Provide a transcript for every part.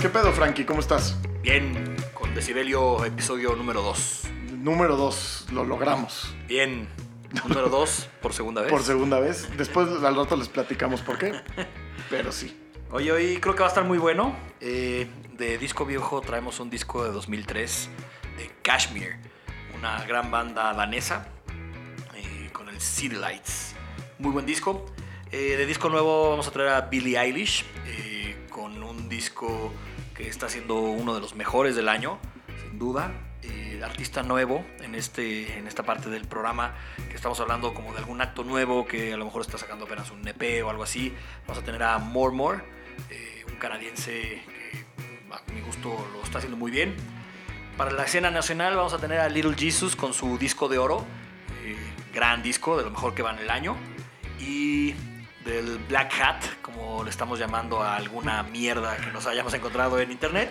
¿Qué pedo, Frankie? ¿Cómo estás? Bien, con Decibelio, episodio número 2. Número 2, lo logramos. Bien, número 2 por segunda vez. Por segunda vez. Después al rato les platicamos por qué. Pero sí. Oye, hoy creo que va a estar muy bueno. Eh, de disco viejo traemos un disco de 2003 de Kashmir, una gran banda danesa eh, con el City Lights. Muy buen disco. Eh, de disco nuevo vamos a traer a Billie Eilish eh, con un disco que está siendo uno de los mejores del año, sin duda. Eh, artista nuevo en, este, en esta parte del programa, que estamos hablando como de algún acto nuevo que a lo mejor está sacando apenas un EP o algo así. Vamos a tener a More More, eh, un canadiense que a mi gusto lo está haciendo muy bien. Para la escena nacional vamos a tener a Little Jesus con su disco de oro, eh, gran disco, de lo mejor que va en el año. Y del Black Hat, como le estamos llamando a alguna mierda que nos hayamos encontrado en internet.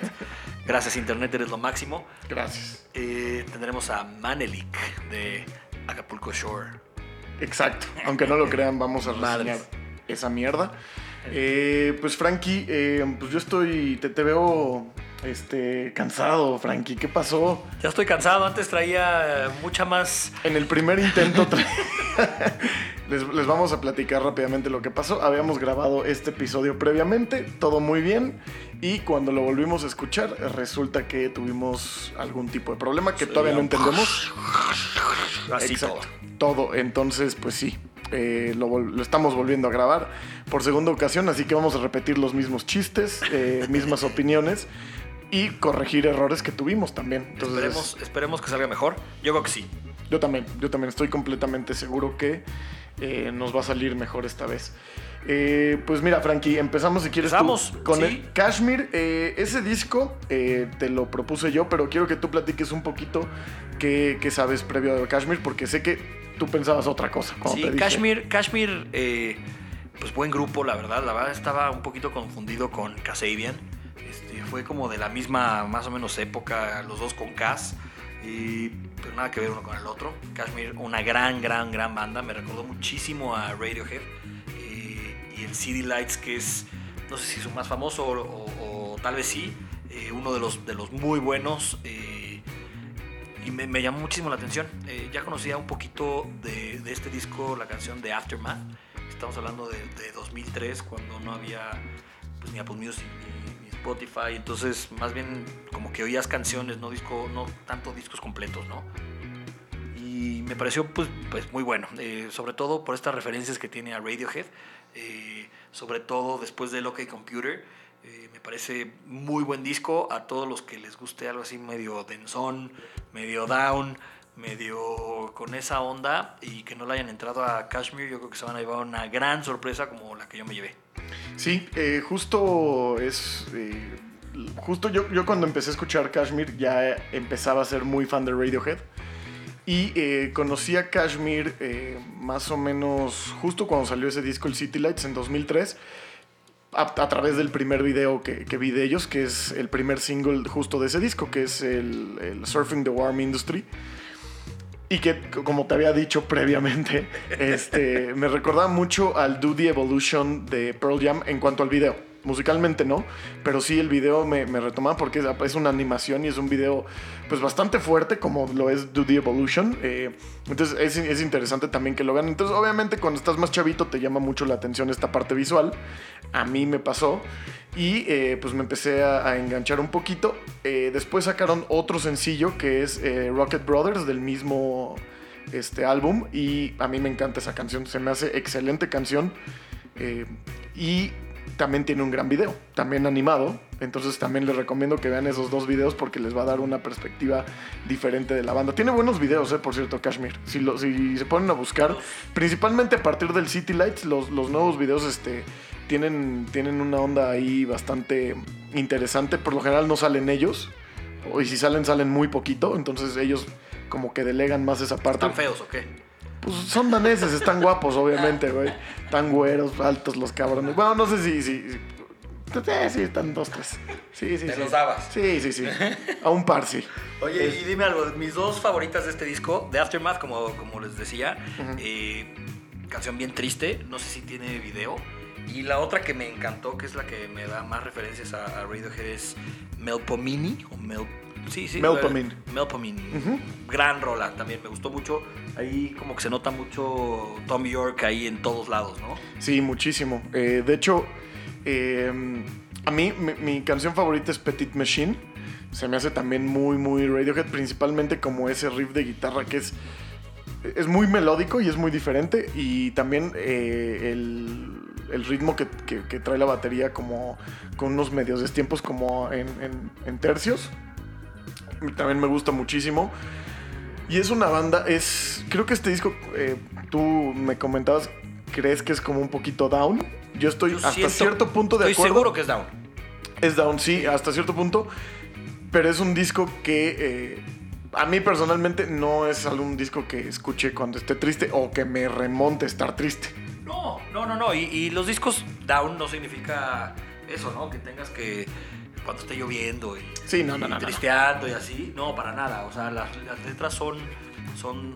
Gracias Internet, eres lo máximo. Gracias. Eh, tendremos a Manelik de Acapulco Shore. Exacto. Aunque no lo crean, vamos a reseñar esa mierda. Eh, pues Frankie, eh, pues yo estoy, te, te veo este, cansado, Frankie. ¿Qué pasó? Ya estoy cansado, antes traía mucha más... En el primer intento tra- les, les vamos a platicar rápidamente lo que pasó. Habíamos grabado este episodio previamente, todo muy bien. Y cuando lo volvimos a escuchar, resulta que tuvimos algún tipo de problema que todavía no entendemos. Así Exacto. todo. Todo. Entonces, pues sí. eh, lo estamos volviendo a grabar por segunda ocasión, así que vamos a repetir los mismos chistes, eh, mismas opiniones y corregir errores que tuvimos también. Entonces, Esperemos, esperemos que salga mejor. Yo creo que sí. yo también, yo también estoy completamente seguro que eh, nos va a salir mejor esta vez. Eh, pues mira, Frankie, empezamos si quieres tú Empezamos, con sí. el Kashmir. Eh, ese disco te lo propuse yo, pero quiero que tú platiques un poquito qué, qué sabes previo de Kashmir, porque sé que tú pensabas otra cosa. Sí, te dije. Kashmir, Kashmir pues buen grupo, la verdad. La verdad estaba un poquito confundido con Kasabian. Este, fue como de la misma, más o menos época, los dos con Cas. Y, pero nada que ver uno con el otro. Kashmir, una gran, gran, gran banda. Me recordó muchísimo a Radiohead. eh, y el City Lights, que es, no sé si su más famoso o, tal vez sí, eh, uno de los, de los muy buenos. eh, y me, llamó muchísimo la atención. Eh, ya conocía un poquito de, de este disco, la canción de Aftermath. Estamos hablando de, de 2003, cuando no había pues, ni Apple Music ni Spotify. Entonces, más bien como que oías canciones, no, disco, no tanto discos completos, ¿no? Y me pareció pues, pues muy bueno, eh, sobre todo por estas referencias que tiene a Radiohead, eh, sobre todo después de OK Computer. eh, me parece muy buen disco a todos los que les guste algo así medio densón, medio down, medio con esa onda y que no le hayan entrado a Kashmir, yo creo que se van a llevar una gran sorpresa como la que yo me llevé. Sí, eh, justo es. eh, justo yo, yo cuando empecé a escuchar Kashmir ya empezaba a ser muy fan de Radiohead. Y eh, conocí a Kashmir eh, más o menos justo cuando salió ese disco, el City Lights, en 2003. A, través del primer video que, que vi de ellos, que es el primer single justo de ese disco, que es el Surfing the Warm Industry. Y que, como te había dicho previamente, este, me recordaba mucho al Do the Evolution de Pearl Jam en cuanto al video. Musicalmente no, pero sí el video me, me retomaba porque es, una animación y es un video pues bastante fuerte como lo es Do the Evolution. Eh, entonces es, es interesante también que lo vean. Entonces obviamente cuando estás más chavito te llama mucho la atención esta parte visual. A mí me pasó y eh, pues me empecé a, enganchar un poquito. Eh, después sacaron otro sencillo que es Rocket Brothers del mismo este álbum y a mí me encanta esa canción. Se me hace excelente canción y también tiene un gran video, también animado. Entonces también les recomiendo que vean esos dos videos porque les va a dar una perspectiva diferente de la banda. Tiene buenos videos, eh, por cierto, Kashmir. Si, lo- si se ponen a buscar, principalmente a partir del City Lights, los, los nuevos videos este, tienen, tienen una onda ahí bastante interesante. Por lo general no salen ellos. Y si salen, salen muy poquito. Entonces ellos como que delegan más esa parte. ¿Están feos o qué? Pues son daneses, están guapos, obviamente, güey. Están güeros, altos los cabrones. Bueno, no sé si. si, si- sí, están dos, tres. Sí, sí, Te sí. los dabas. Sí, sí, sí. A un par, sí. Oye, y dime algo, mis dos favoritas de este disco, de Aftermath, como, como les decía, eh, canción bien triste, no sé si tiene video, Y la otra que me encantó, que es la que me da más referencias a, a Radiohead, es Melpomene. O Mel, sí, sí. Melpomene. Melpomene. Gran rola, también me gustó mucho. Ahí como que se nota mucho Tom York ahí en todos lados, ¿no? Sí, muchísimo. Eh, de hecho, eh, a mí mi, mi canción favorita es Petit Machine. Se me hace también muy, muy Radiohead, principalmente como ese riff de guitarra que es, es muy melódico y es muy diferente. Y también eh, el, el ritmo que, que- que trae la batería como con unos medios destiempos como en, en- en tercios. También me gusta muchísimo. Y es una banda, es. Creo que este disco, eh, tú me comentabas, crees que es como un poquito down. Yo estoy Yo hasta siento- cierto punto de Estoy acuerdo. seguro que es Down. Es down, sí, hasta cierto punto. Pero es un disco que eh, a mí personalmente no es algún disco que escuche cuando esté triste o que me remonte a estar triste. No, no, no, no. Y, y los discos down no significa eso, ¿no? Que tengas que cuando esté lloviendo y, Sí, no, no, y no, no, no. tristeando y así. No, para nada. O sea, las, las letras son, son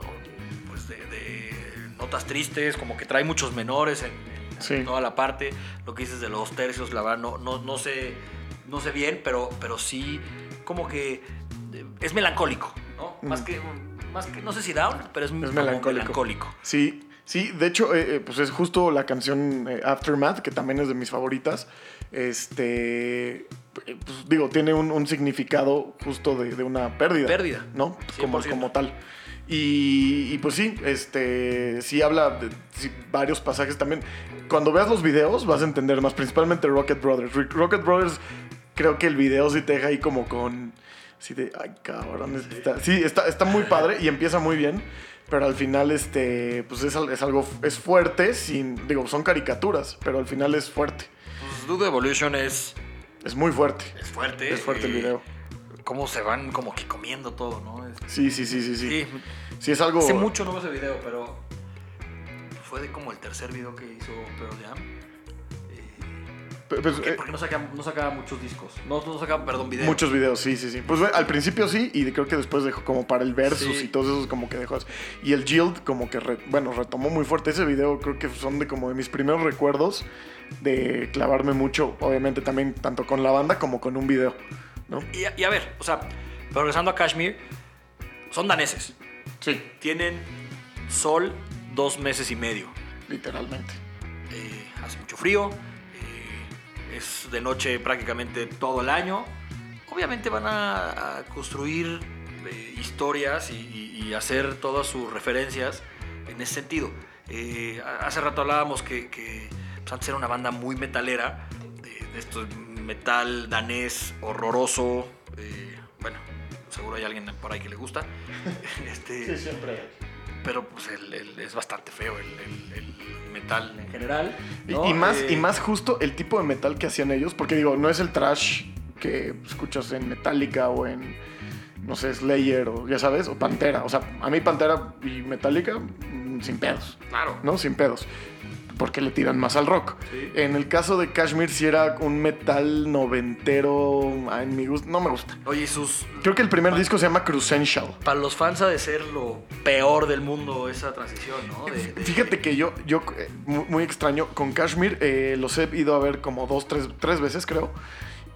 pues de, de notas tristes, como que trae muchos menores en, en Sí. toda la parte. Lo que dices de los tercios, la verdad, no, no, no sé, no sé bien, pero, pero sí como que eh, es melancólico, ¿no? Más que, más que, no sé si down, pero es, como melancólico. melancólico. Sí, sí, de hecho, eh, eh, pues es justo la canción eh, Aftermath, que también es de mis favoritas. Este, pues digo, tiene un, un significado justo de, de una pérdida. Pérdida. ¿No? Como, 100%. como tal. Y, y pues sí, este, sí habla de sí, varios pasajes también. Cuando veas los videos vas a entender más, principalmente Rocket Brothers. Rocket Brothers, creo que el video sí te deja ahí como con... Así de, ay, cabrón. Está, sí, está, está muy padre y empieza muy bien. Pero al final, este, pues es, es algo, es fuerte, sin, digo, son caricaturas, pero al final es fuerte. Pues Dude Evolution es, Es muy fuerte. es fuerte. Es fuerte el video. Cómo se van como que comiendo todo, ¿no? Es- Sí, sí, sí, sí, sí. sí. Sí, es algo... Hace mucho no veo ese video, pero fue de como el tercer video que hizo Pearl Jam. Pues, eh, Porque no sacaba, no sacaba muchos discos. No, no sacaba, perdón, videos. Muchos videos, sí, sí, sí. Pues al principio sí, y creo que después dejó como para el versus Sí. y todos esos como que dejó así. Y el Guild como que, re- bueno, retomó muy fuerte ese video, creo que son de como de mis primeros recuerdos de clavarme mucho, obviamente también tanto con la banda como con un video, ¿no? Y, a- y a ver, o sea, regresando a Kashmir, son daneses. Sí, Tienen sol dos meses y medio. literalmente. Eh, hace mucho frío. Es de noche prácticamente todo el año. Obviamente van a, construir eh, historias y, hacer todas sus referencias en ese sentido. Eh, hace rato hablábamos que, pues, antes era una banda muy metalera, de, esto metal danés horroroso. eh, bueno, seguro hay alguien por ahí que le gusta. este, siempre. Pero pues el- el- es bastante feo el, el- el metal en general. Y, ¿no? y más, Eh, y más justo el tipo de metal que hacían ellos, porque digo, no es el trash que escuchas en Metallica o en, no sé, Slayer o ya sabes, o Pantera. O sea, a mí Pantera y Metallica, mm, sin pedos, Claro. ¿no? Sin pedos. Porque le tiran más al rock. Sí. En el caso de Kashmir, sí era un metal noventero. En mi gusto, no me gusta. Oye, sus. Creo que el primer disco se llama Crucial. Para los fans ha de ser lo peor del mundo esa transición, ¿no? De- de- Fíjate que yo, yo eh, muy, muy extraño, con Kashmir eh, los he ido a ver como dos, tres, tres veces creo.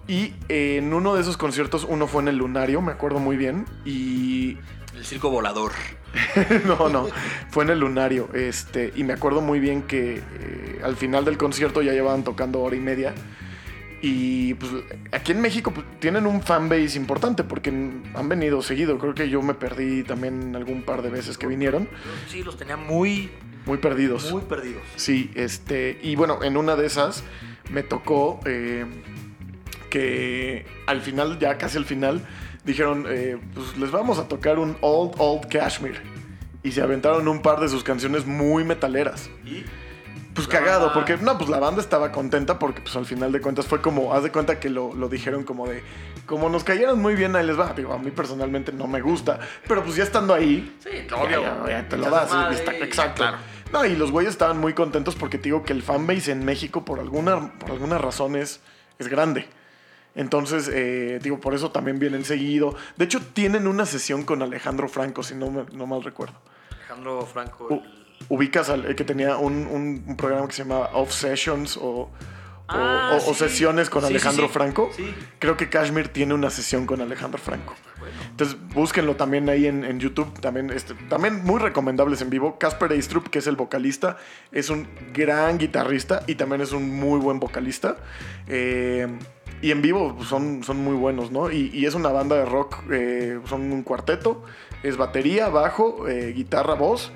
Y eh, en uno de esos conciertos, uno fue en el Lunario, me acuerdo muy bien. Y El circo volador. no, no, fue en el Lunario. Este, y me acuerdo muy bien que eh, al final del concierto ya llevaban tocando hora y media. Y pues aquí en México pues, tienen un fanbase importante porque han venido seguido. Creo que yo me perdí también algún par de veces que vinieron. Sí, los tenía muy, Muy perdidos. muy perdidos. Sí, este, y bueno, en una de esas me tocó eh, que al final, ya casi al final, dijeron, eh, pues les vamos a tocar un Old Old Kashmir. Y se aventaron un par de sus canciones muy metaleras. Y Pues cagado, porque no, pues la banda estaba contenta porque pues al final de cuentas fue como, haz de cuenta que lo, lo dijeron como de, como nos cayeron muy bien, ahí les va. Digo, a mí personalmente no me gusta, pero pues ya estando ahí, Sí, obvio. ya, ya te lo das. madre está- exacto. claro. No, y los güeyes estaban muy contentos porque te digo que el fanbase en México por alguna, por alguna razón es, es grande. Entonces, eh, digo, por eso también vienen seguido. De hecho, tienen una sesión con Alejandro Franco, si no, me- no mal recuerdo. Alejandro Franco, el ubicas al que tenía un, un- un programa que se llamaba Off Sessions o, o- Ah, o- o sí. sesiones con Sí, sí, Alejandro sí. Franco. Sí. Creo que Kashmir tiene una sesión con Alejandro Franco. Bueno. Entonces búsquenlo también ahí en, en YouTube. También, este, también muy recomendables en vivo. Casper Eistrup, que es el vocalista, es un gran guitarrista y también es un muy buen vocalista. Eh, y en vivo son, son muy buenos, ¿no? Y, y es una banda de rock, eh, son un cuarteto. Es batería, bajo, eh, guitarra, voz.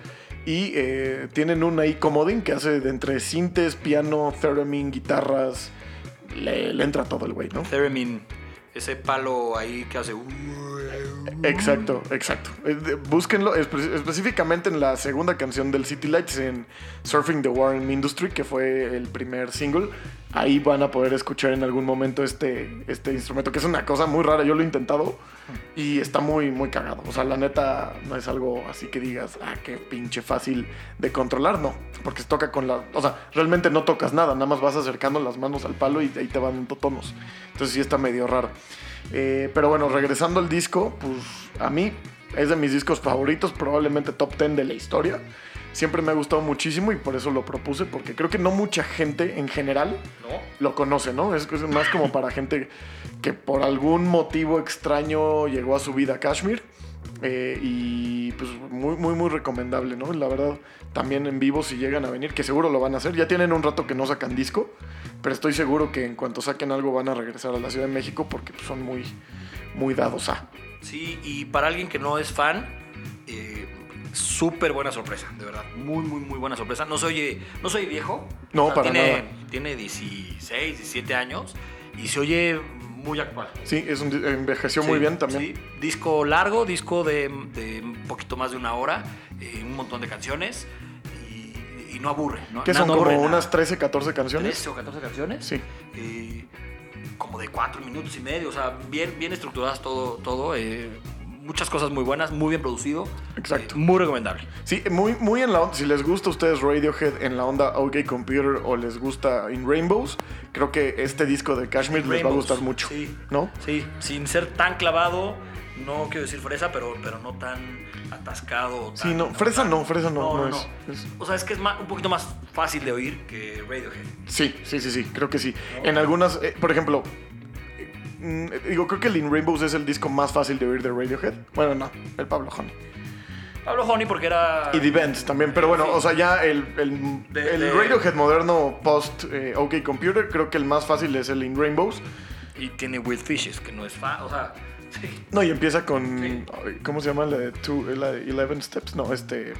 Y eh, tienen un ahí comodín que hace de entre sintes, piano, theremin, guitarras. Le, le entra todo el güey, ¿no? Theremin, ese palo ahí que hace. Exacto, exacto. De- Búsquenlo espe- específicamente en la segunda canción del City Lights en Surfing the Warren Industry, que fue el primer single. Ahí van a poder escuchar en algún momento este, este instrumento, que es una cosa muy rara. Yo lo he intentado y está muy, muy cagado. O sea, la neta no es algo así que digas, ah, qué pinche fácil de controlar, no. Porque se toca con la. O sea, realmente no tocas nada, nada más vas acercando las manos al palo y de ahí te van tonos. Entonces sí está medio raro. Eh, pero bueno, regresando al disco, pues a mí es de mis discos favoritos, probablemente top 10 de la historia. Siempre me ha gustado muchísimo y por eso lo propuse, porque creo que no mucha gente en general ¿No? lo conoce, ¿no? Es es más como para gente que por algún motivo extraño llegó a su vida a Kashmir. eh, y pues muy, muy, muy recomendable, ¿no? La verdad, también en vivo si llegan a venir, que seguro lo van a hacer. Ya tienen un rato que no sacan disco, pero estoy seguro que en cuanto saquen algo van a regresar a la Ciudad de México porque pues, son muy, muy dados a. Sí, y para alguien que no es fan, eh, súper buena sorpresa, de verdad. Muy, muy, muy buena sorpresa. No soy, no soy viejo. No, para tiene, nada. Tiene 16, 17 años y se oye muy actual. Sí, es un, envejeció muy bien también. sí. Disco largo, disco de, de un poquito más de una hora, eh, un montón de canciones y, y no aburre. ¿no? Que son no como unas nada. 13, 14 canciones. 13 o 14 canciones. Sí. Eh, como de 4 minutos y medio, o sea, bien, bien estructuradas todo, todo eh, muchas cosas muy buenas, muy bien producido. Exacto. Eh, muy recomendable. Sí, muy, muy en la onda. Si les gusta a ustedes Radiohead en la onda OK Computer o les gusta In Rainbows, creo que este disco de Kashmir les va a Rainbows, gustar mucho. Sí. ¿No? Sí, sin ser tan clavado, no quiero decir fresa, pero, pero no tan atascado. o Sí, tan- no, fresa no, fresa no, no es- es- O sea, es que es más- un poquito más fácil de oír que Radiohead. Sí, sí, sí, sí, creo que sí. En algunas, eh, por ejemplo, mm, digo, creo que el In Rainbows es el disco más fácil de oír de Radiohead. Bueno, no, el Pablo Honey. Pablo Honey porque era... Y The Vents también, pero bueno, Sí. o sea, ya el, el, De- el de- Radiohead moderno post eh, OK Computer, creo que el más fácil es el In Rainbows. Y tiene With Fishes, que no es fa... O sea, sí. No, y empieza con. Sí. ¿Cómo se llama? La de, two, la de 11 Steps. No, este.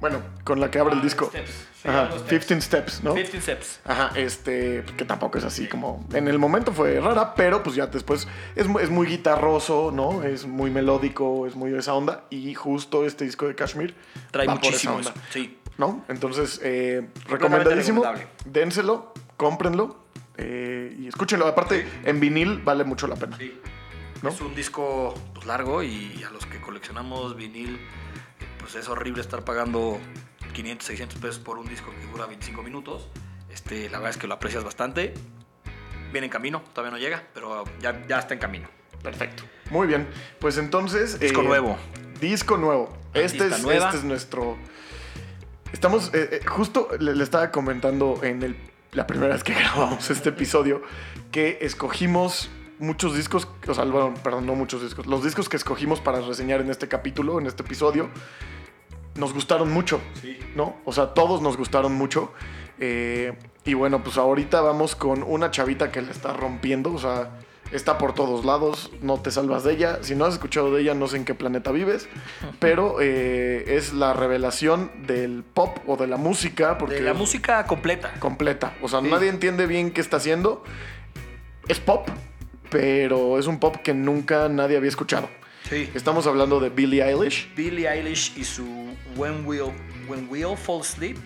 Bueno, con la que abre el Ah, disco. Steps. Sí, Ajá, algo Steps. 15 Steps, ¿no? 15 Steps. Ajá, este. Que tampoco es así como. En el momento fue rara, pero pues ya después es, mu- es muy guitarroso, ¿no? Es muy melódico, es muy esa onda. Y justo este disco de Kashmir Trae por esa muchísimo onda. Sí. ¿no? Entonces, eh, recomendadísimo. Dénselo, cómprenlo eh, y escúchenlo. Aparte, en vinil vale mucho la pena. Sí. ¿No? Es un disco pues, largo y a los que coleccionamos vinil, pues es horrible estar pagando 500, 600 pesos por un disco que dura 25 minutos. Este, la verdad es que lo aprecias bastante. Viene en camino, todavía no llega, pero ya, ya está en camino. Perfecto. Muy bien. Pues entonces. Disco eh, nuevo. Disco nuevo. Este es, nueva. este es nuestro. Estamos. eh, eh, justo le, le estaba comentando en el- la primera vez que grabamos este episodio que escogimos muchos discos. O sea, bueno, perdón, no muchos discos. Los discos que escogimos para reseñar en este capítulo, en este episodio, nos gustaron mucho. Sí. ¿no? O sea, todos nos gustaron mucho. Eh, y bueno, pues ahorita vamos con una chavita que le está rompiendo, o sea, está por todos lados, no te salvas de ella. Si no has escuchado de ella, no sé en qué planeta vives, pero eh, es la revelación del pop o de la música, porque De la música completa. completa. O sea, Sí. nadie entiende bien qué está haciendo. Es pop, pero es un pop que nunca nadie había escuchado. Sí. Estamos hablando de Billie Eilish. Billie Eilish y su When We'll, When We'll Fall Asleep,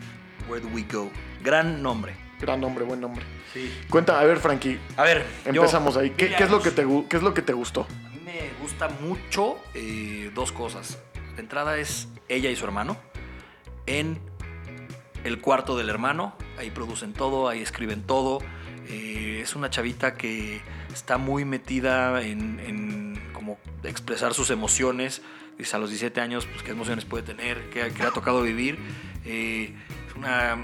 Where Do We Go. Gran nombre. Gran nombre, buen nombre. Sí. Cuenta, a ver, Frankie, A ver, yo- Empezamos ahí. ¿Qué, es lo que te, qué es lo que te gustó? A mí me gusta mucho eh, dos cosas. De entrada es ella y su hermano. En el cuarto del hermano. Ahí producen todo, ahí escriben todo. Eh, es una chavita que está muy metida en, en como expresar sus emociones. Dice a los 17 años, pues qué emociones puede tener, qué, qué le ha tocado vivir. Eh, una,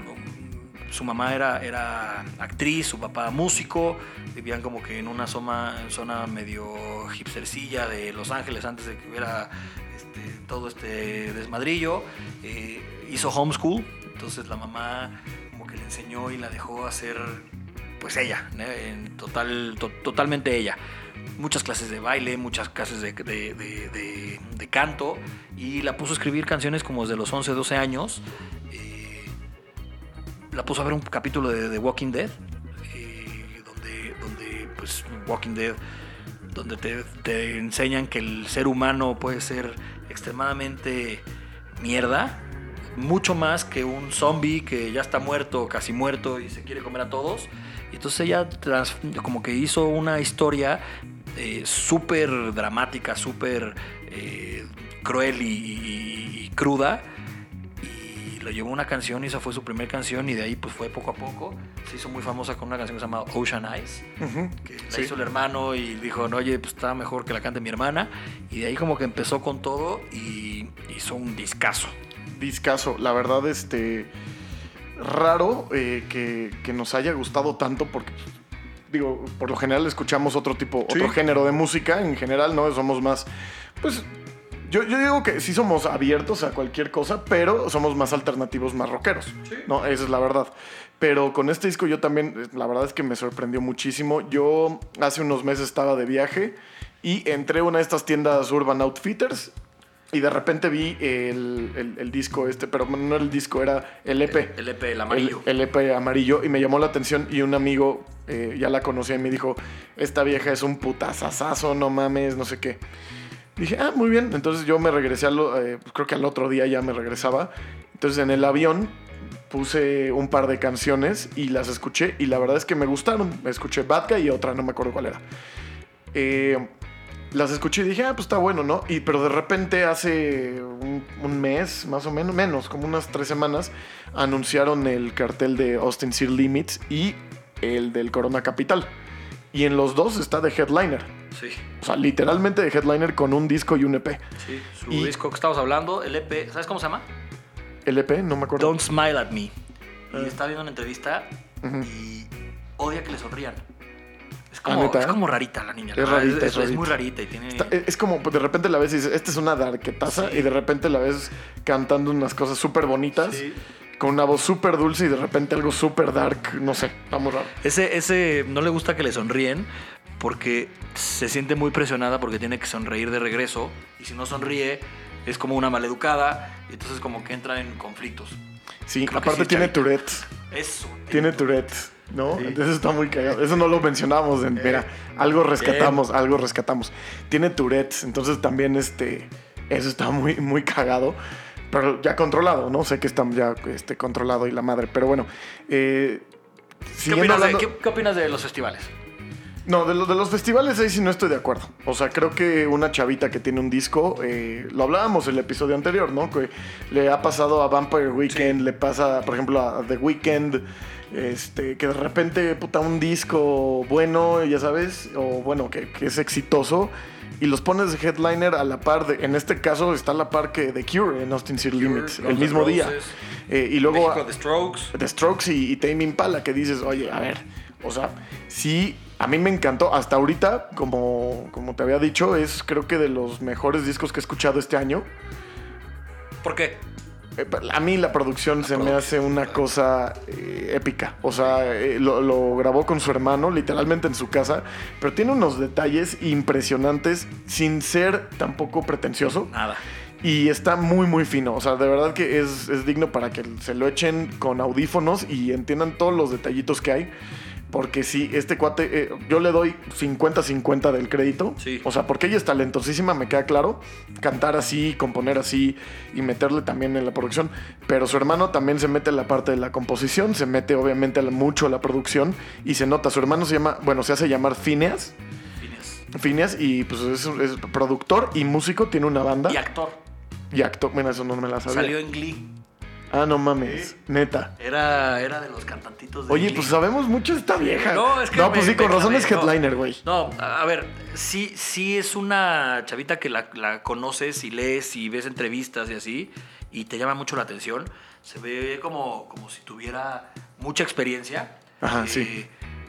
su mamá era, era actriz, su papá músico, vivían como que en una zona, zona medio hipstercilla de Los Ángeles antes de que hubiera este, todo este desmadrillo. Eh, hizo homeschool, entonces la mamá como que le enseñó y la dejó hacer pues ella, ¿no? en total, to- totalmente ella. Muchas clases de baile, muchas clases de, de- de- de- canto y la puso a escribir canciones como desde los 11, 12 años. Eh, la puso a ver un capítulo de The Walking Dead, eh, donde, donde, pues, Walking Dead, donde te, te enseñan que el ser humano puede ser extremadamente mierda, mucho más que un zombie que ya está muerto, casi muerto y se quiere comer a todos. Entonces ella trans- como que hizo una historia eh, súper dramática, súper eh, cruel y, y- y cruda. Y lo llevó a una canción y esa fue su primera canción y de ahí pues fue poco a poco. Se hizo muy famosa con una canción que se llama Ocean Eyes que la Sí. hizo el hermano y dijo, no, oye, pues está mejor que la cante mi hermana. Y de ahí como que empezó con todo y hizo un discazo. discazo. La verdad, este. Raro eh, que, que nos haya gustado tanto porque. Digo, por lo general escuchamos otro tipo, Sí. otro género de música. En general, ¿no? Somos más. Pues. Yo, yo digo que sí somos abiertos a cualquier cosa, pero somos más alternativos, más rockeros. No, esa es la verdad. Pero con este disco yo también, eh, la verdad es que me sorprendió muchísimo. Yo hace unos meses estaba de viaje y entré a una de estas tiendas Urban Outfitters y de repente vi el, el- el disco este, pero no era el disco, era el EP. El EP, el amarillo. El, el EP amarillo y me llamó la atención y un amigo eh, ya la conocía y me dijo, esta vieja es un putazazazo, no mames, no sé qué. Dije, ah, muy bien. Entonces yo me regresé, al, eh, creo que al otro día ya me regresaba. Entonces en el avión puse un par de canciones y las escuché y la verdad es que me gustaron. Escuché Bad Guy y otra, no me acuerdo cuál era. Eh, las escuché y dije, ah, pues está bueno, ¿no? Y, pero de repente hace un, un mes, más o menos, menos, como unas tres semanas, anunciaron el cartel de Austin City Limits y el del Corona Capital. Y en los dos está de headliner. Sí, O sea, literalmente de headliner con un disco y un EP. sí. Su Y- disco que estamos hablando, el EP, ¿sabes cómo se llama? El EP, no me acuerdo. Don't Smile at Me. Y Ah. estaba viendo una entrevista y odia que le sonrían. Es como, ¿neta? es como rarita la niña. Es la rarita, es, es es muy rarita. y tiene... Está- es como de repente la ves y dices, esta es una darketaza Sí. y de repente la ves cantando unas cosas súper bonitas Sí. con una voz súper dulce y de repente algo súper dark, no sé, está muy raro. Ese, ese no le gusta que le sonríen porque se siente muy presionada porque tiene que sonreír de regreso y si no sonríe es como una maleducada y entonces como que entra en conflictos. Sí, Creo aparte sí, tiene. Tourette, Eso. tiene Tourette, ¿no? Sí. Entonces está muy cagado. Eso no lo mencionamos, en, mira, algo rescatamos, algo rescatamos. Tiene Tourette, entonces también este, eso está muy, muy cagado. Pero ya controlado, ¿no? Sé que está ya este, controlado y la madre. Pero bueno, eh, ¿Qué opinas, de, hablando- qué- qué opinas de los festivales? No, de, lo- de los festivales ahí sí no estoy de acuerdo. O sea, creo que una chavita que tiene un disco, eh, lo hablábamos en el episodio anterior, ¿no? Que le ha pasado a Vampire Weekend, le pasa, por ejemplo, a The Weeknd, este, que de repente, puta, un disco bueno, ya sabes, o bueno, que, que es exitoso, y los pones de headliner a la par de, en este caso está a la par que The Cure en Austin City Limits, el mismo día. Eh, y luego... México, The Strokes. The Strokes y, y Tame Impala, que dices, oye, a ver, o sea, sí, a mí me encantó. Hasta ahorita, como, como te había dicho, es creo que de los mejores discos que he escuchado este año. ¿Por qué? Eh, A mí la producción se me hace una cosa eh, épica. O sea, eh, lo, lo grabó con su hermano, literalmente en su casa, pero tiene unos detalles impresionantes sin ser tampoco pretencioso. Nada. Y está muy, muy fino. O sea, de verdad que es, es digno para que se lo echen con audífonos y entiendan todos los detallitos que hay. Porque sí, este cuate, eh, yo le doy 50-50 del crédito. Sí. O sea, porque ella es talentosísima, me queda claro. Cantar así, componer así y meterle también en la producción. Pero su hermano también se mete en la parte de la composición, se mete obviamente mucho a la producción y se nota. Su hermano se llama, bueno, se hace llamar Phineas. Fines. Phineas y pues es, es productor y músico, tiene una banda. Y actor. Y actor, bueno, eso no me la sabía. Salió en Glee. Ah, no mames. Neta. Era, era de los cantantitos de Oye, Glee. pues sabemos mucho de esta vieja. No, es que No, me- pues sí, con razón es headliner, güey. No, a a ver, sí, sí es una chavita que la, la conoces y lees y ves entrevistas y así, y te llama mucho la atención. Se ve como, como si tuviera mucha experiencia. Ajá, Eh, sí.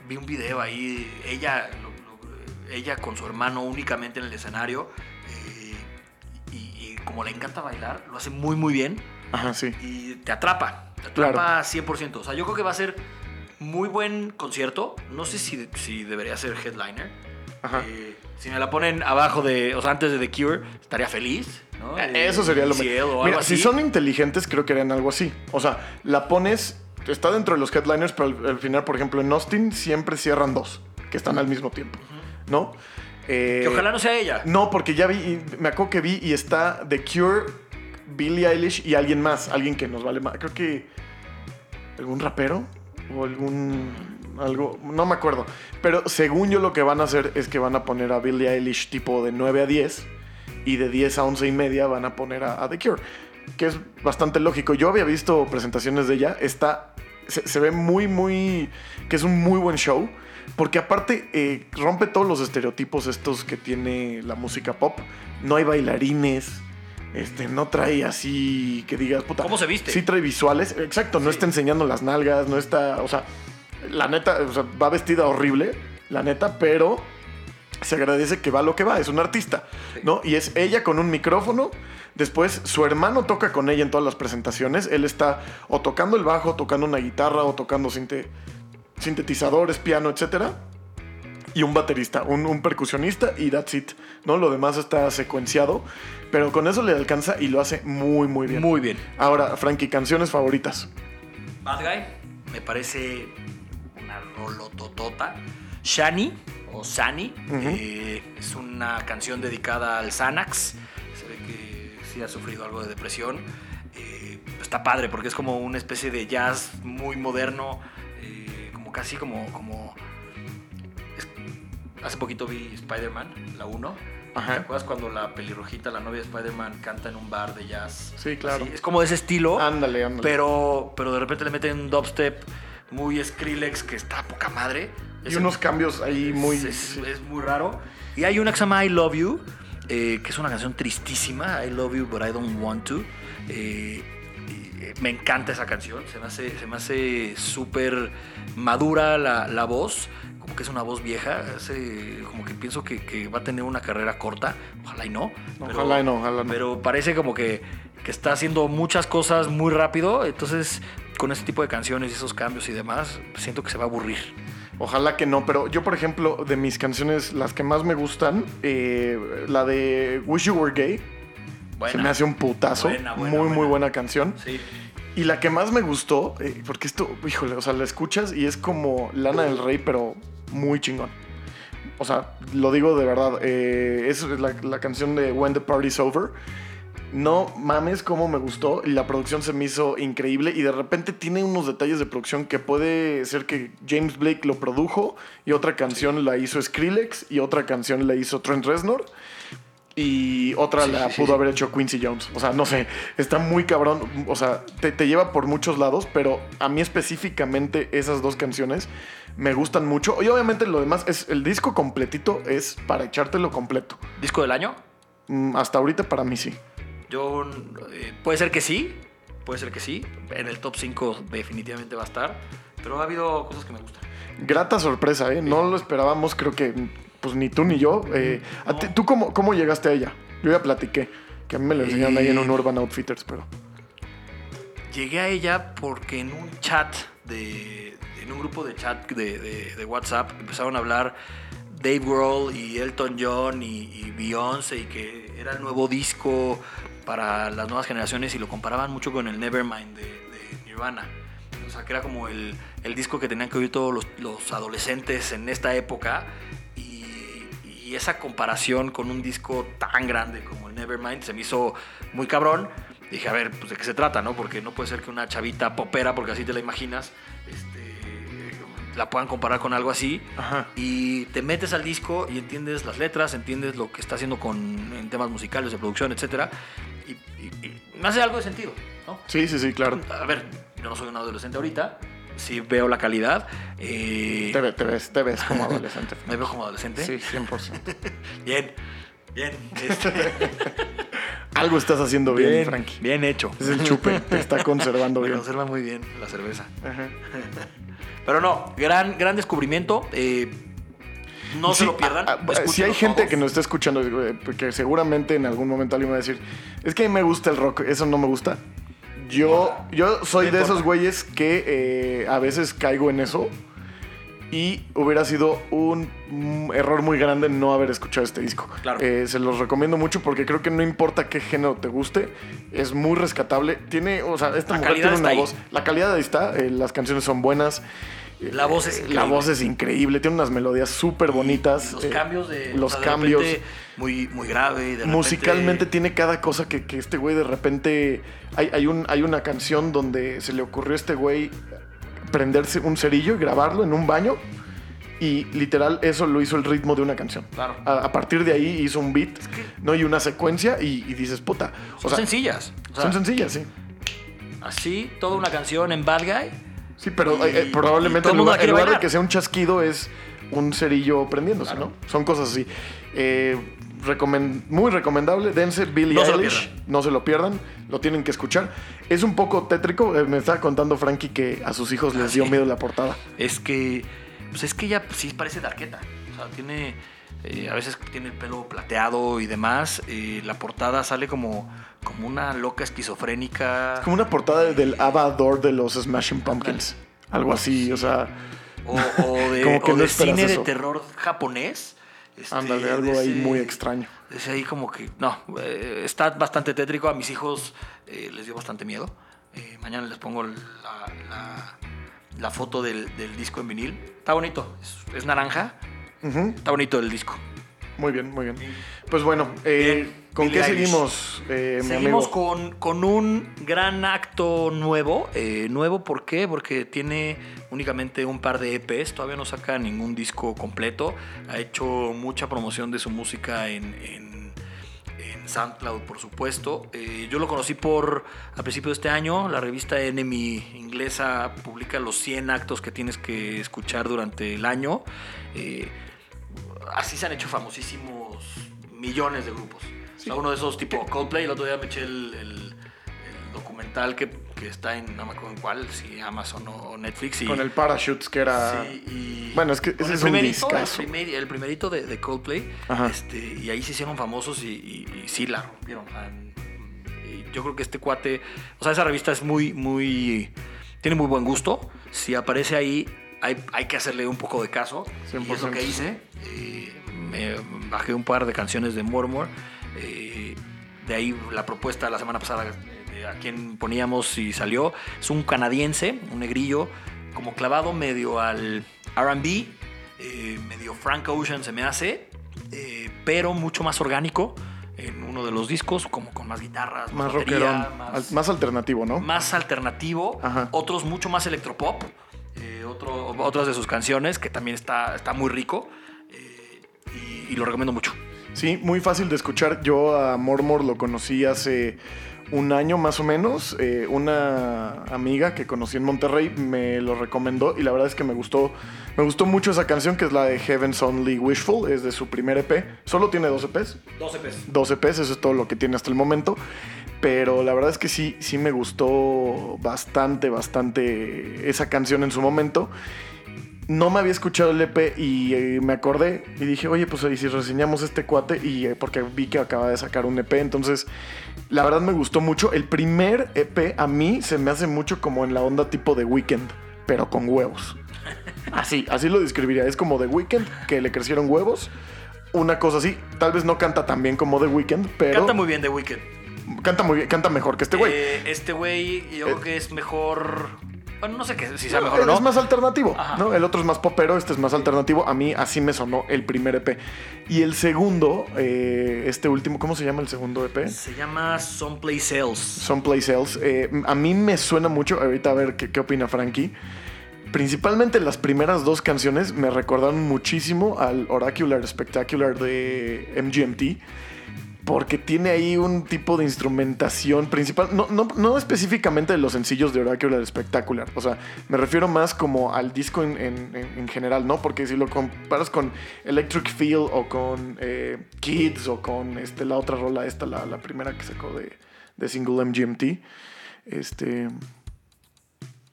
Vi un video ahí, ella, lo- lo- ella con su hermano únicamente en el escenario, eh, y, y como le encanta bailar, lo hace muy, muy bien Ajá, sí. y te atrapa. Te atrapa 100%. O sea, yo creo que va a ser muy buen concierto. No sé si, si debería ser headliner. Ajá. Eh, si me la ponen abajo de, o sea, antes de The Cure, estaría feliz. ¿no? Eh, Eso sería lo mejor. si son inteligentes, creo que harían algo así. O sea, la pones, está dentro de los headliners, pero al, al final, por ejemplo, en Austin siempre cierran dos, que están al mismo tiempo, ¿no? Eh, Que ojalá no sea ella. No, porque ya vi, y me acuerdo que vi y está The Cure, Billie Eilish y alguien más, alguien que nos vale más. Creo que algún rapero o algún algo, no me acuerdo. Pero según yo lo que van a hacer es que van a poner a Billie Eilish tipo de 9 a 10 y de 10 a 11 y media van a poner a, a The Cure, que es bastante lógico. Yo había visto presentaciones de ella, está se, ve muy muy que es un muy buen show. Porque aparte eh, rompe todos los estereotipos estos que tiene la música pop. No hay bailarines. Este, no trae así que digas, puta. ¿Cómo se viste? Sí trae visuales. Exacto, no está enseñando las nalgas, no está. O sea, la neta, o sea, va vestida horrible, la neta, pero se agradece que va lo que va, es un artista, ¿no? Y es ella con un micrófono. Después su hermano toca con ella en todas las presentaciones. Él está o tocando el bajo, tocando una guitarra o tocando sinte- sintetizadores, piano, etcétera. Y un baterista, un, un percusionista y that's it, ¿no? Lo demás está secuenciado, pero con eso le alcanza y lo hace muy, muy bien. Muy bien. Ahora, Frankie, canciones favoritas. Bad Guy me parece una rolototota. Shani o Sani eh, es una canción dedicada al Xanax. Se ve que sí ha sufrido algo de depresión. Eh, está padre porque es como una especie de jazz muy moderno, eh, como casi como... como hace poquito vi Spider-Man, la 1. Ajá. ¿Te acuerdas cuando la pelirrojita, la novia de Spider-Man, canta en un bar de jazz? Sí, claro. Así, es como de ese estilo. Ándale, ándale. Pero, pero de repente le meten un dubstep muy Skrillex que está a poca madre. y unos cambios ahí muy... es, es- es muy raro. Y hay una que se llama I Love You, eh, que es una canción tristísima. I Love You, but I Don't Want to. Eh, me encanta esa canción. Se me hace, se me hace súper madura la, la voz. Como que es una voz vieja. hace- como que pienso que, que va a tener una carrera corta. Ojalá y no. pero- Ojalá y no, ojalá no. pero parece como que, que está haciendo muchas cosas muy rápido. Entonces, con ese tipo de canciones y esos cambios y demás, siento que se va a aburrir. Ojalá que no, pero yo, por ejemplo, de mis canciones, las que más me gustan, eh, la de Wish You Were Gay, Buena. se me hace un putazo. Buena, buena, muy, muy buena. canción. Sí. Y la que más me gustó, eh, porque esto, híjole, o sea, la escuchas y es como Lana del Rey, pero muy chingón. O sea, lo digo de verdad, eh, es la, la canción de When the Party's Over. No mames cómo me gustó y la producción se me hizo increíble y de repente tiene unos detalles de producción que puede ser que James Blake lo produjo y otra canción la hizo Skrillex y otra canción la hizo Trent Reznor y otra Sí, la sí, pudo sí. haber hecho Quincy Jones. O sea, no sé, está muy cabrón. O sea, te, te lleva por muchos lados, pero a mí específicamente esas dos canciones me gustan mucho. Y obviamente lo demás es el disco completito es para echártelo completo. ¿Disco del año? Mm, Hasta ahorita para mí sí. Yo. eh, puede ser que sí. Puede ser que sí. En el top 5 definitivamente va a estar. Pero ha habido cosas que me gustan. Grata sorpresa, ¿eh? No lo esperábamos, creo que pues ni tú ni yo. Eh, ¿a ti- ¿Tú cómo, cómo llegaste a ella? Yo ya platiqué, que a mí me lo enseñaron ahí en un Eh, Urban Outfitters, pero... Llegué a ella porque en un chat de. En un grupo de chat de, de- de WhatsApp empezaron a hablar Dave Grohl y Elton John y, y Beyoncé y que era el nuevo disco para las nuevas generaciones y lo comparaban mucho con el Nevermind de, de Nirvana. O sea, que era como el, el disco que tenían que oír todos los, los adolescentes en esta época. Y, esa comparación con un disco tan grande como el Nevermind se me hizo muy cabrón. Dije, a ver, pues de qué se trata, ¿no? Porque no puede ser que una chavita popera, porque así te la imaginas, este, la puedan comparar con algo así. Ajá. Y te metes al disco y entiendes las letras, entiendes lo que está haciendo con, en temas musicales, de producción, etc. Y, y- y me hace algo de sentido. ¿no? Sí, sí, sí, claro. A ver, yo no soy un adolescente ahorita, sí veo la calidad. eh, Te, ve- te ves, te ves como adolescente. me veo como adolescente. Sí, 100%. Bien, bien. este, Algo estás haciendo bien, bien, Frankie. bien hecho. Es el chupe, te está conservando Me bien. conserva muy bien la cerveza. Ajá. Pero no, gran, gran descubrimiento. eh, no se lo pierdan. ah, ah, si hay gente todos. que nos está escuchando, eh, porque seguramente en algún momento alguien va a decir, es que a mí me gusta el rock, eso no me gusta. Yo, yo soy de esos güeyes que eh, a veces caigo en eso y hubiera sido un error muy grande no haber escuchado este disco. Claro. Eh, se los recomiendo mucho porque creo que no importa qué género te guste, es muy rescatable. Tiene, o sea, esta La mujer calidad tiene una ahí. voz. La calidad ahí está, eh, las canciones son buenas. La voz es Eh, increíble. La voz es increíble, tiene unas melodías súper bonitas. Los eh, cambios de. los o sea, de cambios. Muy, muy grave. de repente- Musicalmente tiene cada cosa que, que este güey de repente. Hay, hay, un, hay una canción donde se le ocurrió a este güey prenderse un cerillo y grabarlo en un baño. Y literal, eso lo hizo el ritmo de una canción. Claro. A, a partir de ahí hizo un beat, que- ¿no? Y una secuencia, y, y dices, puta. O Son sea, sencillas. o sea, son sencillas, sí. Así, toda una canción en Bad Guy. Sí, pero Y- eh, eh, probablemente en lugar, en quiere lugar de que sea un chasquido es un cerillo prendiéndose, Claro. ¿no? Son cosas así. Eh, muy recomendable. Dense Billie No Eilish. no se lo pierdan. Lo tienen que escuchar. Es un poco tétrico. eh, me estaba contando Frankie que a sus hijos les Ah, dio miedo la portada. Es que. Pues es que ella sí parece darqueta. O sea, tiene. eh, a veces tiene el pelo plateado y demás. la portada sale como, como una loca esquizofrénica. Es como una portada del Avador de los Smashing Pumpkins. Algo así, o sea. O, o de, Como que o no de esperas cine eso. de terror japonés. Este, Ándale, algo ahí muy extraño. Es ahí como que. No, eh, está bastante tétrico. A mis hijos eh, les dio bastante miedo. Eh, mañana les pongo la, la- la foto del, del disco en vinil. Está bonito. Es, es naranja. Está bonito el disco. Muy bien, muy bien. Pues bueno, eh, Bien, ¿con Billie qué seguimos, eh, Seguimos con, con un gran acto nuevo. Eh, nuevo, ¿por qué? Porque tiene únicamente un par de EPs. Todavía no saca ningún disco completo. Ha hecho mucha promoción de su música en, en- en SoundCloud, por supuesto. Eh, yo lo conocí por a principio de este año. La revista Enemy inglesa publica los 100 actos que tienes que escuchar durante el año. Eh, así se han hecho famosísimos millones de grupos. O sea, uno de esos tipo Coldplay, el otro día me eché el, el- el documental que, que está en, no me acuerdo en cuál, si Amazon o Netflix. Y, Con el Parachutes, que era... sí, y- Bueno, es que ese el es un el, discazo. primer- el primerito de, de Coldplay, este, y ahí se hicieron famosos y, y- y sí la rompieron. O sea, y yo creo que este cuate, o sea, esa revista es muy, muy, tiene muy buen gusto. Si aparece ahí, hay, hay que hacerle un poco de caso. Y es lo 100%. que hice. Eh, me bajé un par de canciones de Murmur. eh, de ahí la propuesta la semana pasada de a quién poníamos y salió. Es un canadiense, un negrillo, como clavado medio al RB, eh, medio Frank Ocean se me hace, eh, pero mucho más orgánico en uno de los discos, como con más guitarras, Más batería, rockerón, más- al- más alternativo, ¿no? más alternativo, Ajá. otros mucho más electropop, eh, otras de sus canciones que también está, está muy rico eh, y, y lo recomiendo mucho. Sí, muy fácil de escuchar. Yo a Mormor lo conocí hace un año más o menos. Eh, una amiga que conocí en Monterrey me lo recomendó y la verdad es que me gustó, me gustó mucho esa canción que es la de Heaven's Only Wishful, es de su primer EP. Solo tiene dos EPs, 12 pesos. 12 EPs, eso es todo lo que tiene hasta el momento. Pero la verdad es que sí, sí me gustó bastante, bastante esa canción en su momento. No me había escuchado el EP y eh, me acordé y dije, oye, pues ¿y si reseñamos este cuate y eh, porque vi que acaba de sacar un EP, entonces la verdad me gustó mucho. El primer EP a mí se me hace mucho como en la onda tipo de Weekend, pero con huevos. Así, así lo describiría. Es como The Weeknd, que le crecieron huevos. Una cosa así. Tal vez no canta tan bien como The Weeknd, pero Canta muy bien The Weeknd. canta muy bien, canta mejor que este güey. Eh, este güey yo creo que es mejor... Bueno, no sé qué, si sea No, mejor o no. Es más alternativo, Ajá. ¿no? El otro es más popero, este es más alternativo. A mí así me sonó el primer EP. Y el segundo, eh, este último, ¿cómo se llama el segundo EP? Se llama Someplace Else. Someplace Else. Eh, a mí me suena mucho, ahorita a ver qué, qué opina Frankie. Principalmente las primeras dos canciones me recordaron muchísimo al Oracular Spectacular de MGMT. Porque tiene ahí un tipo de instrumentación principal, no, no, no específicamente de los sencillos de Oracular Spectacular, o sea, me refiero más como al disco en, en- en- en general, ¿no? Porque si lo comparas con Electric Feel o con eh, Kids o con este, la otra rola, esta, la, la primera que sacó de, de single MGMT, este...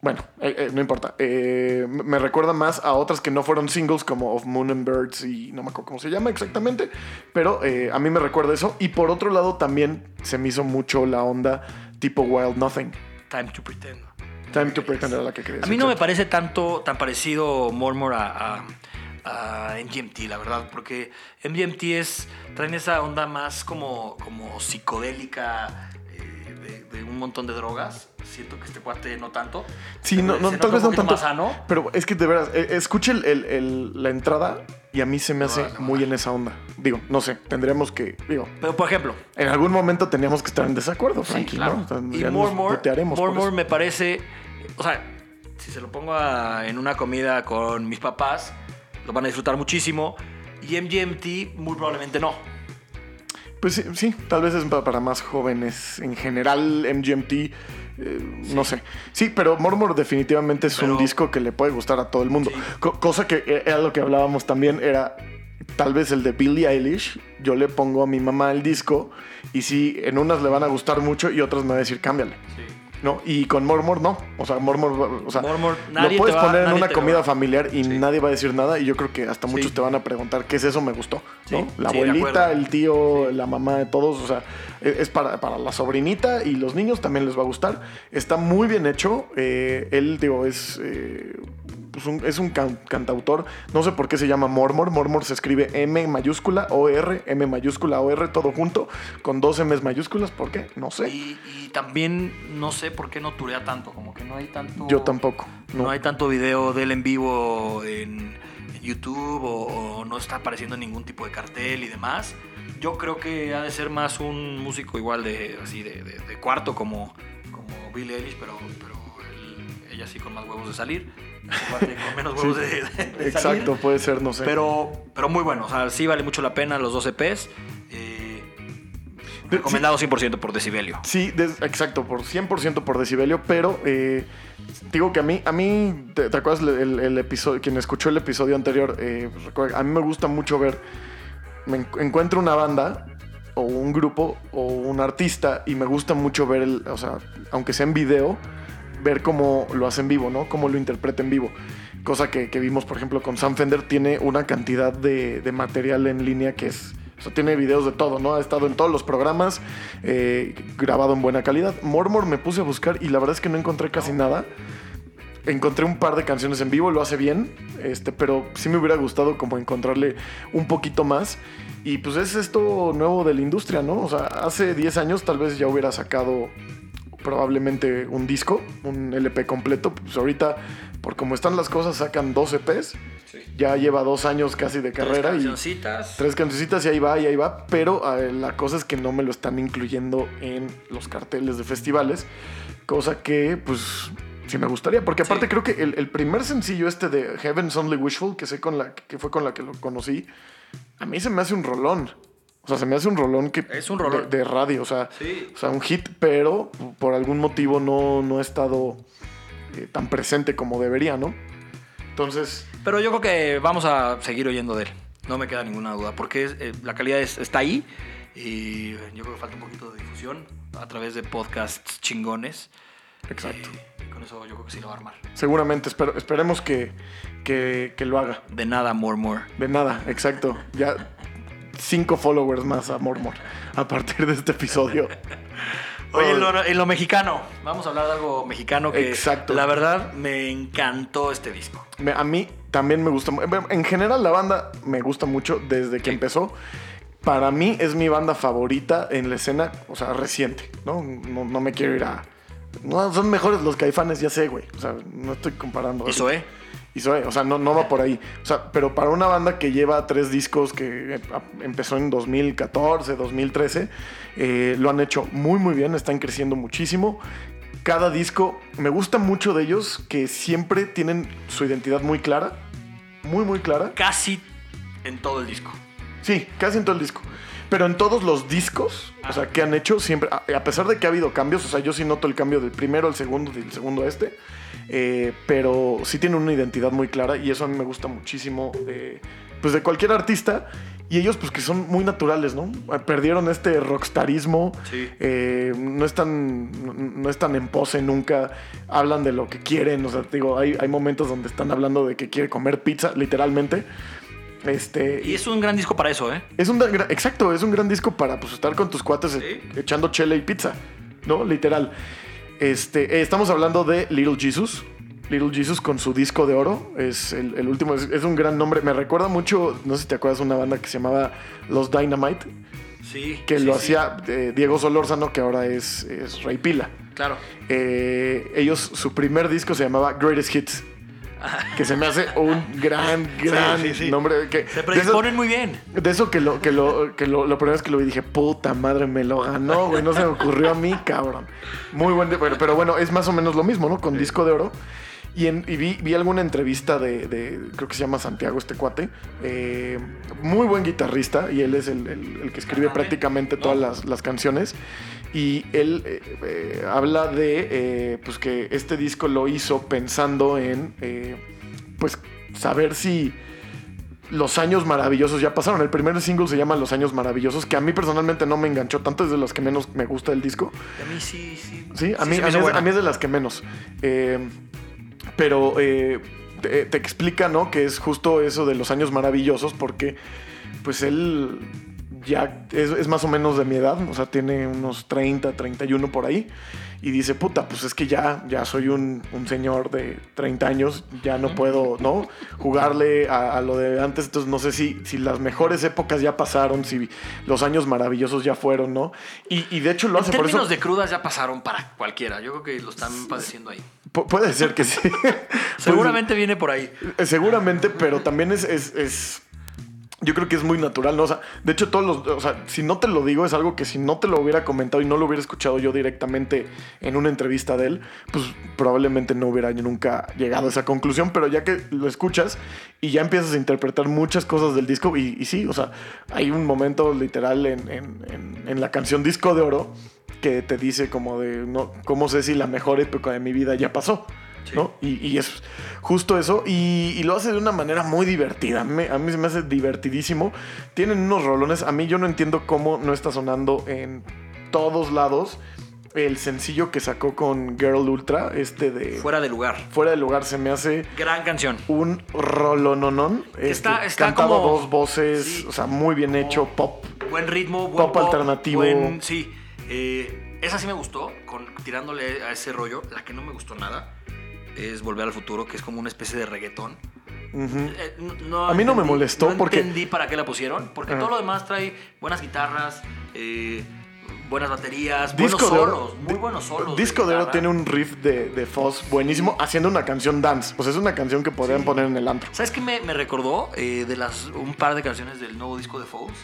Bueno, eh, eh, no importa. Eh, me recuerda más a otras que no fueron singles como Of Moon and Birds y no me acuerdo cómo se llama exactamente, pero a mí me recuerda eso. Y por otro lado también se me hizo mucho la onda tipo Wild Nothing. Time to Pretend. Time to Pretend era la que quería A mí no me parece tanto, tan parecido Murmur a, a, a MGMT, la verdad, porque MGMT es, traen esa onda más como, como psicodélica eh, de, de un montón de drogas. Siento que este cuate no tanto. Sí, no, no, tal vez no tanto. más sano. Pero es que de veras, eh, escuche el- el- el- la entrada y a mí se me hace le va. muy en esa onda. Digo, no sé, tendríamos que, digo, Pero, por ejemplo, en algún momento teníamos que estar en desacuerdo, Sí, Frankie, claro. ¿no? O sea, y putearemos por Murmur eso. me parece, o sea, si se lo pongo a- en una comida con mis papás, lo van a disfrutar muchísimo. Y MGMT muy probablemente no. Pues sí, sí, tal vez es pa- para más jóvenes. En general, MGMT, eh, no sé. Sí, pero Murmur definitivamente es un disco que le puede gustar a todo el mundo. Sí. Co- cosa que eh, era lo que hablábamos también, era tal vez el de Billie Eilish. Yo le pongo a mi mamá el disco y sí, en unas le van a gustar mucho y otras me va a decir cámbiale. ¿No? Y con Murmur no. O sea, Murmur, o sea, lo puedes va- poner en una comida va- familiar y Sí. nadie va a decir nada. Y yo creo que hasta muchos Sí. te van a preguntar qué es eso, me gustó. ¿no? La abuelita, el tío, la mamá de todos. O sea, e- es para, para la sobrinita y los niños también les va a gustar. Está muy bien hecho. Eh, él, digo, es. eh, pues un- es un can- cantautor, no sé por qué se llama Mormor. Mormor se escribe M mayúscula O R, M mayúscula O R, todo junto, con dos M's mayúsculas. ¿Por qué? No sé. Y, y también no sé por qué no turea tanto, como que no hay tanto. Yo tampoco. No, No. hay tanto video de él en vivo en, en YouTube o, o no está apareciendo en ningún tipo de cartel y demás. Yo creo que ha de ser más un músico igual de así de, de- de cuarto como, como Billie Eilish, pero, pero él- ella sí con más huevos de salir. Con menos huevos de, de- de salir. Exacto, puede ser, no sé. Pero, pero muy bueno, o sea, sí vale mucho la pena los dos EPs. Eh, De- recomendado 100% por Decibelio. Sí, des- exacto, por 100% por decibelio, pero eh, digo que a mí, a mí, ¿te, te acuerdas el, el- el episodio, quien escuchó el episodio anterior, eh, pues a mí me gusta mucho ver, me en- encuentro una banda o un grupo o un artista y me gusta mucho ver, el, o sea, aunque sea en video, ver cómo lo hace en vivo, ¿no? Cómo lo interpreta en vivo. Cosa que, que vimos, por ejemplo, con Sam Fender, tiene una cantidad de, de material en línea que es... O sea, tiene videos de todo, ¿no? Ha estado en todos los programas, eh, grabado en buena calidad. Mormor me puse a buscar y la verdad es que no encontré casi nada. Encontré un par de canciones en vivo, lo hace bien, este, pero sí me hubiera gustado como encontrarle un poquito más. Y pues es esto nuevo de la industria, ¿no? O sea, hace 10 años tal vez ya hubiera sacado probablemente un disco, un LP completo. Pues ahorita, por como están las cosas, sacan dos EPs. Ya lleva dos años casi de carrera y cancioncitas. tres cancioncitas y ahí va y ahí va. Pero eh, la cosa es que no me lo están incluyendo en los carteles de festivales. Cosa que, pues, sí me gustaría. Porque aparte Sí. creo que el, el primer sencillo este de Heaven's Only Wishful, que sé con la que fue con la que lo conocí, a mí se me hace un rolón. O sea, se me hace un rolón que Es un rolón. De, de radio, o sea, Sí. o sea, un hit, pero por algún motivo no, no ha estado eh, tan presente como debería, ¿no? Entonces, Pero yo creo que vamos a seguir oyendo de él. No me queda ninguna duda. Porque es- eh, la calidad es- está ahí. Y yo creo que falta un poquito de difusión a través de podcasts chingones. exacto. Eh, y con eso yo creo que sí lo va a armar. Seguramente, espero- esperemos que, que, que lo haga. De nada, more, more. De nada, exacto. Ya cinco followers más a Mormor a partir de este episodio. Oye, en lo, en lo mexicano. Vamos a hablar de algo mexicano que Exacto. la verdad me encantó este disco. A mí también me gusta. En general, la banda me gusta mucho desde que Sí. empezó. Para mí es mi banda favorita en la escena, o sea, reciente, ¿no? No, no me quiero ir a. No, son mejores los caifanes, ya sé, güey. O sea, no estoy comparando. Eso, ¿eh? Y o sea, no, no va por ahí. O sea, pero para una banda que lleva tres discos que eh, empezó en 2014, 2013, eh, lo han hecho muy, muy bien, están creciendo muchísimo. Cada disco, me gusta mucho de ellos que siempre tienen su identidad muy clara, muy, muy clara. Casi en todo el disco. Sí, casi en todo el disco. Pero en todos los discos, o sea, que han hecho, siempre, a, a pesar de que ha habido cambios, o sea, yo sí noto el cambio del primero al segundo, del segundo a este, eh, pero sí tiene una identidad muy clara y eso a mí me gusta muchísimo, de, pues de cualquier artista. Y ellos, pues que son muy naturales, ¿no? Perdieron este rockstarismo. Sí. eh, no, están, no, están en pose nunca. Hablan de lo que quieren. O sea, digo, hay, hay momentos donde están hablando de que quiere comer pizza, literalmente. Este, Y es un gran disco para eso, ¿eh? es un exacto, es un gran disco para pues, estar con tus cuates Sí. eh, echando chela y pizza, ¿no? Literal. Este, eh, estamos hablando de Little Jesus. Little Jesus con su disco de oro. Es el, el último, es, es un gran nombre. Me recuerda mucho, no sé si te acuerdas, una banda que se llamaba Los Dynamite, Sí. que sí, lo sí. hacía eh, Diego Solórzano, que ahora es, es Rey Pila. Claro. Eh, ellos, su primer disco se llamaba Greatest Hits. Que se me hace un gran, gran sí, sí. nombre. Que, Se predisponen muy bien. de eso que lo, que lo, que lo, lo primera vez que lo vi dije, puta madre, me lo ganó, güey. No se me ocurrió a mí, cabrón. Muy buen, de- pero, pero bueno, es más o menos lo mismo, ¿no? Con disco de oro. Y, en- y vi, vi alguna entrevista de, de- creo que se llama Santiago, este cuate. eh, muy buen guitarrista y él es el, el- el que escribe prácticamente todas las, las canciones. Y él eh, eh, habla de, eh, pues que este disco lo hizo pensando en, pues, saber si los años maravillosos ya pasaron. El primer single se llama Los años maravillosos, que a mí personalmente no me enganchó tanto, es de los que menos me gusta el disco. A mí sí, sí. Sí, a, sí mí, a, mí es, a mí es de las que menos. Pero te, te explica, ¿no? Que es justo eso de los años maravillosos, porque pues él ya es, es más o menos de mi edad, o sea, tiene unos 30, 31 por ahí. Y dice, puta, pues es que ya, ya soy un, un señor de 30 años, ya no puedo, ¿no? Jugarle a, a lo de antes, entonces no sé si, si las mejores épocas ya pasaron, si los años maravillosos ya fueron, ¿no? Y, y de hecho lo hace por términos eso. de crudas ya pasaron para cualquiera. Yo creo que lo están padeciendo ahí. Pu- puede ser que sí. Seguramente viene por ahí. Eh, Seguramente, pero también es, es, es- Yo creo que es muy natural, ¿no? O sea, de hecho, todos los. O sea, si no te lo digo, es algo que si no te lo hubiera comentado y no lo hubiera escuchado yo directamente en una entrevista de él, pues probablemente no hubiera nunca llegado a esa conclusión. Pero ya que lo escuchas y ya empiezas a interpretar muchas cosas del disco, y, sí, o sea, hay un momento literal en, en- en- en la canción Disco de Oro que te dice como de, no, ¿cómo sé si la mejor época de mi vida ya pasó? Sí. ¿no? Y, y es justo eso. Y, y lo hace de una manera muy divertida. A mí, a mí se me hace divertidísimo. Tienen unos rolones. A mí yo no entiendo cómo no está sonando en todos lados el sencillo que sacó con Girl Ultra, este de Fuera de lugar. Fuera de lugar, se me hace Gran canción. un rolononón. Este, Está- está cantado como- dos voces, sí. o sea, muy bien hecho, pop. Buen ritmo, buen Pop alternativo. buen- sí. Eh, esa sí me gustó, con, tirándole a ese rollo. La que no me gustó nada es Volver al Futuro, que es como una especie de reggaetón. Eh, no- no A mí no me molestó no porque- entendí para qué la pusieron, porque todo lo demás trae buenas guitarras, eh, buenas baterías, Disco buenos de Oro, solos, muy buenos solos. Disco de Oro tiene un riff de, de Foz buenísimo haciendo una canción dance. Sea, es una canción que podrían Sí. poner en el antro. ¿Sabes qué me, me recordó eh, de las un par de canciones del nuevo disco de Foles?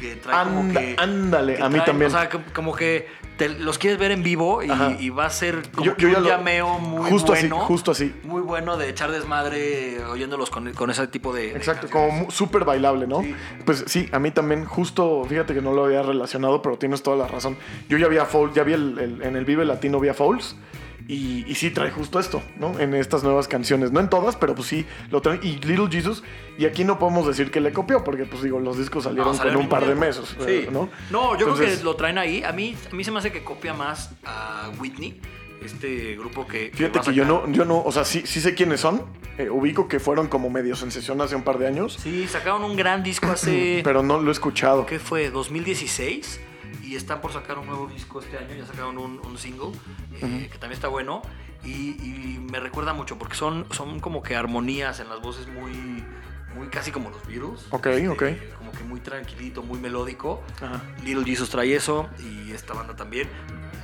Que trae como Anda- que. ándale, que a mí también. O sea, como que te- los quieres ver en vivo y, va a ser como Yo- yo un lo- llameo muy justo así, bueno. justo así. Muy bueno de echar desmadre oyéndolos con, con ese tipo de. Exacto, como súper bailable, ¿no? Sí. Pues sí, a mí también, justo, fíjate que no lo había relacionado, pero tienes toda la razón. Yo ya había Foul, ya vi el, el- en el Vive Latino vía Fouls. Y, y sí trae justo esto, ¿no? En estas nuevas canciones. No en todas, pero pues sí lo trae. Y Little Jesus, y aquí no podemos decir que le copió, porque pues digo, los discos salieron No, con un par de meses, eh, Sí. ¿no? No, yo creo que lo traen ahí. A mí, a mí se me hace que copia más a Whitney, este grupo que. Fíjate que yo no, yo no, o sea, sí, sí sé quiénes son. eh, ubico que fueron como medio sensación hace un par de años, Sí, sacaron un gran disco hace. pero no lo he escuchado. ¿Qué fue? ¿2016? Y están por sacar un nuevo disco este año. Ya sacaron un, un single eh, que también está bueno. Y, y me recuerda mucho porque son, son como que armonías en las voces muy, muy casi como los Beatles. Ok, Este, ok. Como que muy tranquilito, muy melódico. Ajá. Little Jesus trae eso y esta banda también.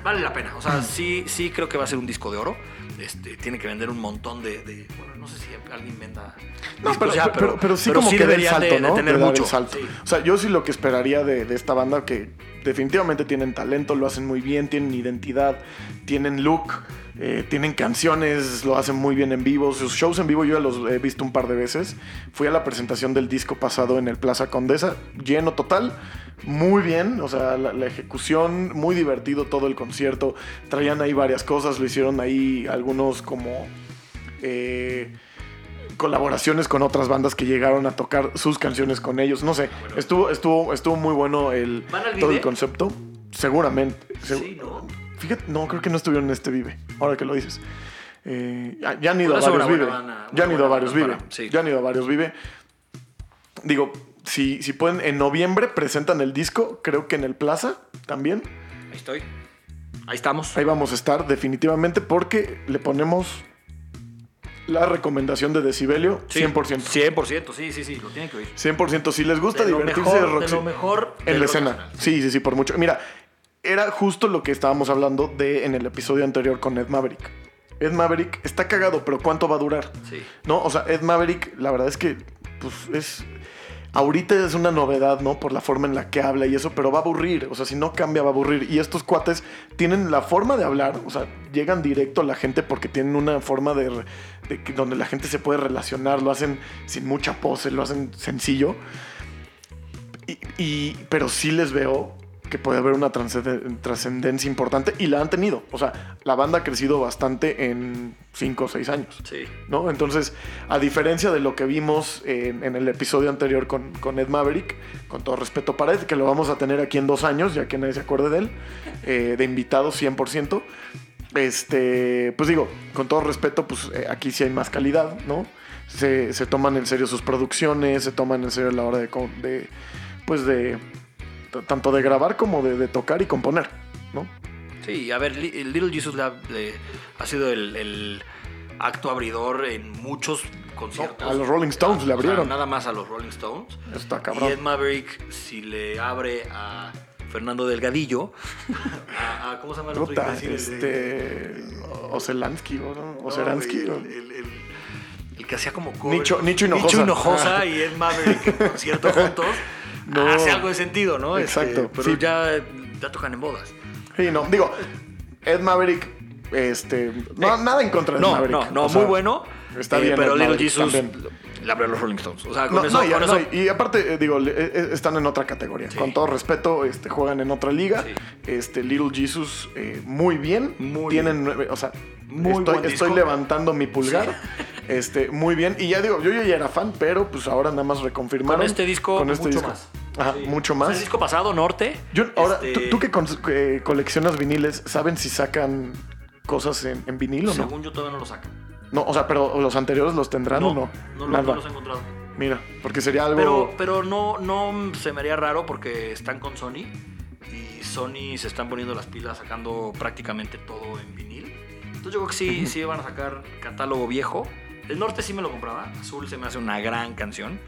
Vale la pena. O sea, sí, sí creo que va a ser un disco de oro. Este, tiene que vender un montón de. de- bueno, no sé si alguien venda. No, pero, ya, pero, pero sí como que dé el deberían salto, de- ¿no? tener De dar mucho. el salto. Sí. O sea, yo sí lo que esperaría de, de esta banda, que definitivamente tienen talento, lo hacen muy bien, tienen identidad, tienen look, eh, tienen canciones, lo hacen muy bien en vivo. Sus shows en vivo yo ya los he visto un par de veces. Fui a la presentación del disco pasado en el Plaza Condesa, lleno total. muy bien, o sea, la, la ejecución, muy divertido todo el concierto. Traían ahí varias cosas, lo hicieron ahí algunos como eh, colaboraciones con otras bandas que llegaron a tocar sus canciones con ellos. No sé, estuvo, estuvo, estuvo muy bueno el, ¿Van al todo el concepto. Seguramente. segu- Sí, ¿no? Fíjate, no, creo que no estuvieron en este Vive, ahora que lo dices. Eh, ya, ya han ido a varios Vive. banda, Ya han ido a varios Vive. para- sí. Ya han ido a varios Vive. Digo, si, si pueden, en noviembre presentan el disco, creo que en el Plaza también. Ahí estoy. Ahí estamos. Ahí vamos a estar definitivamente porque le ponemos la recomendación de Decibelio Sí, 100%. 100%, sí, sí, sí, lo tienen que oír. 100%. Si les gusta De divertirse mejor, de rock, de lo mejor en la escena. nacional. Sí, sí, sí, por mucho. Mira, era justo lo que estábamos hablando de en el episodio anterior con Ed Maverick. Ed Maverick está cagado, pero ¿cuánto va a durar? Sí. ¿No? O sea, Ed Maverick, la verdad es que, pues, es. Ahorita es una novedad, ¿no? Por la forma en la que habla y eso, pero va a aburrir. O sea, si no cambia, va a aburrir. Y estos cuates tienen la forma de hablar, o sea, llegan directo a la gente porque tienen una forma de, donde la gente se puede relacionar, lo hacen sin mucha pose, lo hacen sencillo. Y, y- pero sí les veo que puede haber una trascendencia importante y la han tenido. O sea, la banda ha crecido bastante en 5 o 6 años. Sí. ¿no? Entonces, a diferencia de lo que vimos en, en el episodio anterior con, con Ed Maverick, con todo respeto para Ed, que lo vamos a tener aquí en dos años, ya que nadie se acuerde de él, eh, de invitado 100%, este, pues digo, con todo respeto, pues eh, aquí sí hay más calidad, ¿no? Se, se toman en serio sus producciones, se toman en serio la hora de, pues de, tanto de grabar como de, de tocar y componer, ¿no? Sí, a ver, Little Jesus Lab le- ha sido el, el acto abridor en muchos conciertos. No, a los Rolling Stones le O sea, abrieron. nada más a los Rolling Stones. Está Y cabrón. Ed Maverick, si le abre a Fernando Delgadillo, a, a- ¿cómo se llama el otro? Este. Ocelansky, ¿o ¿no? No, el, ¿o? el- el- el que hacía como. Nicho- Nicho Hinojosa. Nicho Hinojosa y Ed Maverick en concierto juntos. No. Hace algo de sentido, ¿no? Exacto, Este, pero sí. ya, ya tocan en bodas. Sí, no. Digo, Ed Maverick, este. No, Eh, nada en contra de Ed No, Maverick. no, no, O sea, muy bueno. Está eh, bien. Pero Ed Little Maverick Jesus también. Le abrió a los Rolling Stones. O sea, con No, eso. no, y, con no, eso- y aparte, eh, digo, le- eh, están en otra categoría. Sí. Con todo respeto, este, juegan en otra liga. Sí. Este, Little Jesus, eh, muy bien. Muy Tienen nueve, o sea, Muy estoy, buen estoy disco. levantando mi pulgar. Este, muy bien. Y ya digo, yo ya era fan, pero pues ahora nada más reconfirmaron. Con este disco, con este mucho disco. más. Ajá, Sí. mucho O sea, más. el disco pasado, Norte. Yo, ahora, este, ¿tú, tú que coleccionas viniles, ¿saben si sacan cosas en, en vinil o no? Según yo todavía no lo sacan. No, o sea, pero los anteriores los tendrán o no? no, no los he encontrado. Mira, porque sería algo. Pero, pero no, no se me haría raro porque están con Sony y Sony se están poniendo las pilas sacando prácticamente todo en vinil. Entonces yo creo que sí, sí van a sacar catálogo viejo. El norte sí me lo compraba. Azul se me hace una gran canción.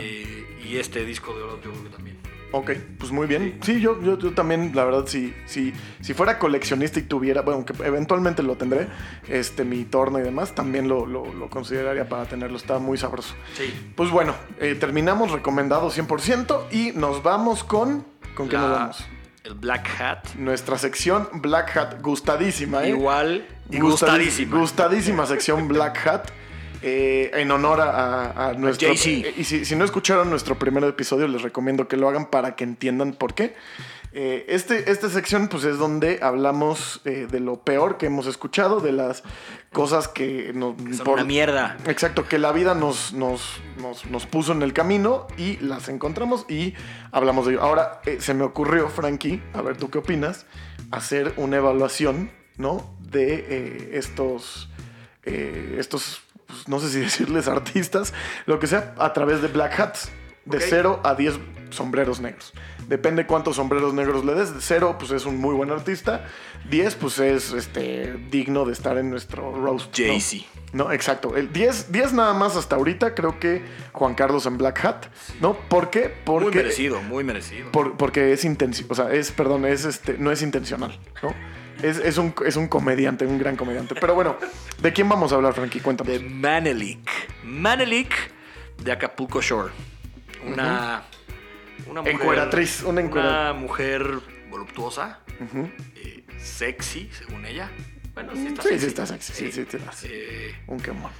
Eh, y este disco de oro yo creo que también. Ok, pues muy bien. Sí, yo, yo, yo también, la verdad, si, si, si fuera coleccionista y tuviera, bueno, que eventualmente lo tendré, este, mi torno y demás, también lo, lo- lo consideraría para tenerlo. Está muy sabroso. Sí. Pues bueno, eh, terminamos recomendado 100% y nos vamos con... ¿Con qué nos vamos? El Black Hat. Nuestra sección Black Hat, gustadísima, ¿eh? Igual y gustadísima. Gustadísima sección Black Hat. Eh, en honor a, a nuestro. Eh, y si, si no escucharon nuestro primer episodio, les recomiendo que lo hagan para que entiendan por qué. Eh, este, esta sección, pues es donde hablamos de lo peor que hemos escuchado, de las cosas que nos. Son por- una mierda. Exacto, que la vida nos, nos, nos, nos puso en el camino y las encontramos y hablamos de ello. Ahora, se me ocurrió, Frankie, a ver tú qué opinas, hacer una evaluación, ¿no? De estos, eh, estos, pues, no sé si decirles artistas, lo que sea, a través de Black Hats, de Ok. 0 a 10 sombreros negros. Depende cuántos sombreros negros le des. De 0, pues es un muy buen artista. 10, pues es este, digno de estar en nuestro roast. ¿no? Jay-Z. No, exacto. El 10, 10 nada más hasta ahorita, creo que Juan Carlos en Black Hat, ¿no? ¿Por qué? Porque, Muy merecido, muy merecido. por- porque es intencional, o sea, es, perdón, es este, no es intencional, ¿no? Es, es un, es un comediante, un gran comediante. Pero bueno, ¿de quién vamos a hablar, Frankie? Cuéntame. de Manelik. Manelik de Acapulco Shore. Una, una mujer. Encueratriz, una encuera- una mujer voluptuosa, eh, sexy, según ella. Bueno, sí está Sí, sexy. sí está sexy, sí, sí, sí, está. Eh, Un quemón.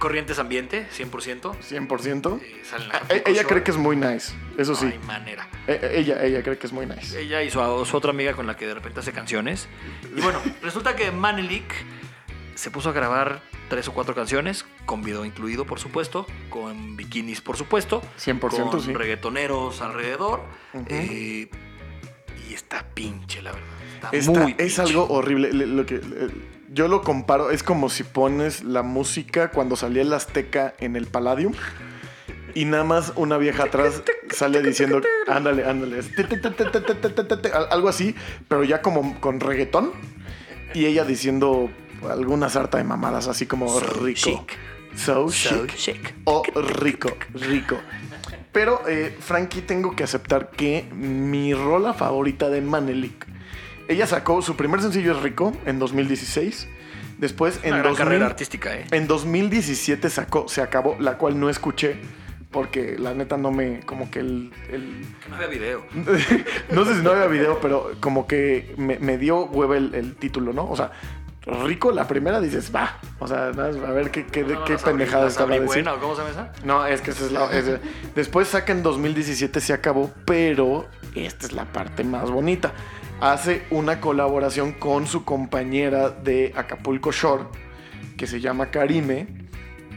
Corrientes Ambiente, 100%. 100%. Eh, Ah, ella cree que es muy nice, eso No sí. hay manera. Eh, eh, Ella, ella cree que es muy nice. Ella y su, su otra amiga con la que de repente hace canciones. Y bueno, resulta que Manelik se puso a grabar tres o cuatro canciones, con video incluido, por supuesto, con bikinis, por supuesto, 100% con sí. reggaetoneros alrededor. Eh, y está pinche, la verdad. Está Está- muy es pinche. algo horrible. Le- Lo que, yo lo comparo, es como si pones la música cuando salía el Azteca en el Palladium y nada más una vieja atrás sale diciendo, ándale, ándale, algo así, pero ya como con reggaetón y ella diciendo alguna sarta de mamadas, así como rico. Chic. So, so chic. chic. O rico, rico. Pero, eh, Frankie, tengo que aceptar que mi rola favorita de Manelik ella sacó su primer sencillo es Rico en 2016. Después en, Una gran 2000 carrera artística, ¿eh? en 2017 sacó Se acabó, la cual no escuché. Porque la neta no me. Como que el. el- No había video. no sé si no había video, pero como que me, me dio hueva el, el título, ¿no? O sea, Rico, la primera dices, va. O sea, a ver qué, qué, No, no, qué pendejada decir. Buena, ¿o ¿Cómo se esa? No, es que esa es la. es- después saca en 2017 se acabó, pero esta es la parte más bonita. Hace una colaboración con su compañera de Acapulco Shore, que se llama Karime,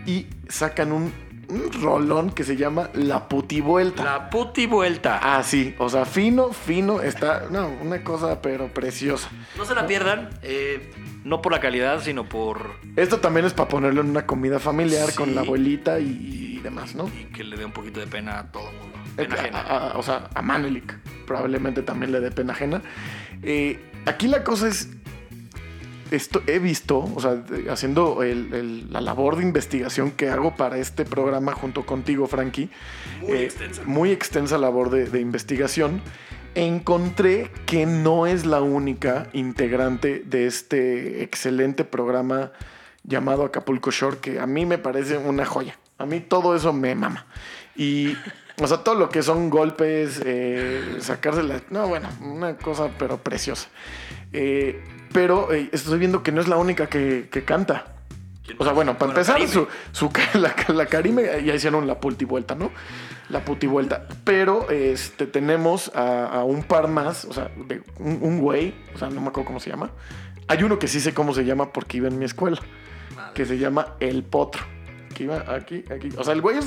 y sacan un, un rolón que se llama La Puti Vuelta. La puti vuelta. Ah, sí, o sea, fino, fino, está. No, una cosa, pero preciosa. No se la pierdan, eh, no por la calidad, sino por Esto también es para ponerlo en una comida familiar Sí. con la abuelita y, y demás, ¿no? y que le dé un poquito de pena a todo el mundo. Eh, Pena ajena. a- a- o sea, a Manelik probablemente también le dé pena ajena. Eh, aquí la cosa es, esto he visto, o sea, haciendo el- el- la labor de investigación que hago para este programa junto contigo, Frankie. Muy eh, extensa. Muy extensa labor de, de investigación. Encontré que no es la única integrante de este excelente programa llamado Acapulco Shore, que a mí me parece una joya. A mí todo eso me mama. Y, o sea, todo lo que son golpes, eh, sacarse la... No, bueno, una cosa pero preciosa. Eh, pero eh, estoy viendo que no es la única que, que canta. ¿Quién O sea, bueno, para empezar, su, su, la, la Karime ya hicieron la vuelta, ¿no? La puti vuelta. Pero este, tenemos a, a un par más, o sea, de un, un güey, o sea, no me acuerdo cómo se llama. Hay uno que sí sé cómo se llama porque iba en mi escuela, Madre. que se llama El Potro. Que iba aquí, aquí. O sea, el güey es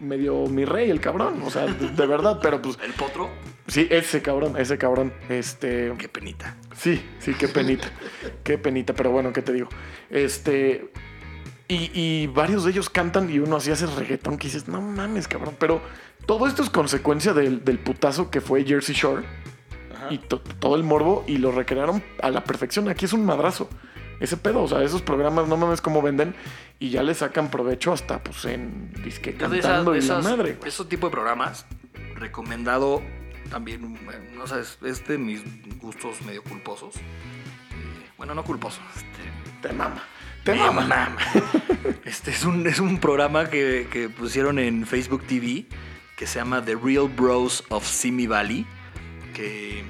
medio mi rey, el cabrón. O sea, de, de verdad, pero pues El potro, sí, ese cabrón, ese cabrón. Este. qué penita. Sí, sí, qué penita. qué penita, pero bueno, ¿qué te digo? Este. Y, y varios de ellos cantan y uno así hace reggaetón que dices, no mames, cabrón. Pero todo esto es consecuencia del, del putazo que fue Jersey Shore y to- todo el morbo y lo recrearon a la perfección. Aquí es un madrazo. Ese pedo, o sea, esos programas no mames cómo venden y ya le sacan provecho hasta pues en disque Yo de cantando esas- y la madre. güey. Esos tipos de programas, recomendado también, no sé, es- de mis gustos medio culposos. Eh, bueno, no culposos. Este, Te mama. Te me mama. mama. Este es un, es un programa que, que pusieron en Facebook TV que se llama The Real Bros of Simi Valley, que,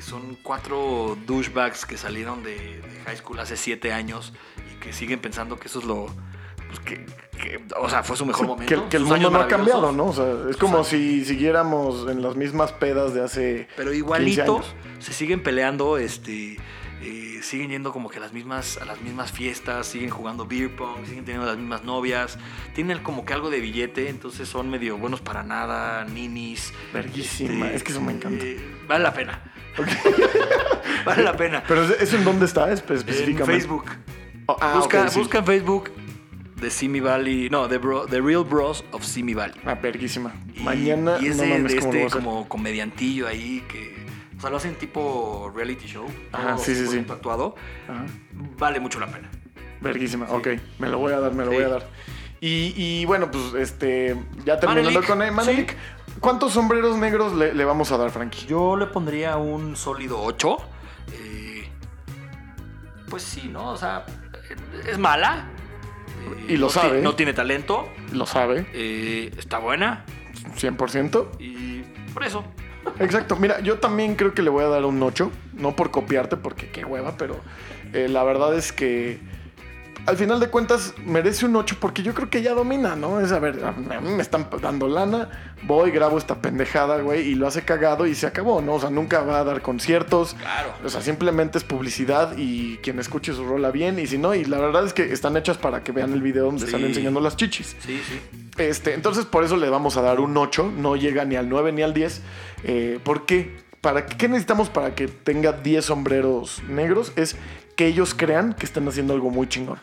que son cuatro douchebags que salieron de, de high school hace siete años y que siguen pensando que eso es lo... pues, que, que- o sea, fue su mejor momento. Que, que el mundo no ha cambiado. ¿no? O sea, es como Exacto. si siguiéramos en las mismas pedas de hace. Pero 15 igualito años. se siguen peleando, este, eh, siguen yendo como que a las mismas, a las mismas fiestas, siguen jugando beer pong, siguen teniendo las mismas novias, tienen como que algo de billete, entonces son medio buenos para nada, ninis. Verguísima, este, es que eso me encanta. eh, vale la pena. vale la pena. Pero ¿es- ¿eso en dónde está espe- en específicamente? Facebook. Oh, ah, busca, sí. busca en Facebook The Simi Valley, no, The, Bro- The Real Bros of Simi Valley. Ah, verguísima. Mañana, y es no de, mames, de ¿cómo lo este como comediantillo ahí que. O sea, lo hacen tipo reality show. Ajá, sí, sí, sí. 100% actuado. Ajá. Vale mucho la pena. Verguísima, Sí. ok. Me lo voy a dar, me lo Sí. voy a dar. Y, y bueno, pues este. Ya terminando Manelik, con Manelik. ¿Cuántos sombreros negros le, le vamos a dar, Frankie? Yo le pondría un sólido 8. Eh, pues sí, ¿no? O sea, es mala. Eh, Y lo no sabe. No tiene talento. Lo sabe, eh, está buena. 100%. Y por eso. Exacto. Mira, yo también creo que le voy a dar un 8. No por copiarte, porque qué hueva, pero eh, la verdad es que al final de cuentas merece un 8 porque yo creo que ya domina, ¿no? Es a ver, a mí me están dando lana, voy, grabo esta pendejada, güey, y lo hace cagado y se acabó, ¿no? O sea, nunca va a dar conciertos. Claro. O sea, simplemente es publicidad y quien escuche su rola bien y si no, y la verdad es que están hechas para que vean el video donde Sí. están enseñando las chichis. Sí, sí. Este, entonces por eso le vamos a dar un 8, no llega ni al 9 ni al 10. Eh, ¿Por qué? ¿Para qué necesitamos para que tenga 10 sombreros negros? Es que ellos crean que están haciendo algo muy chingón.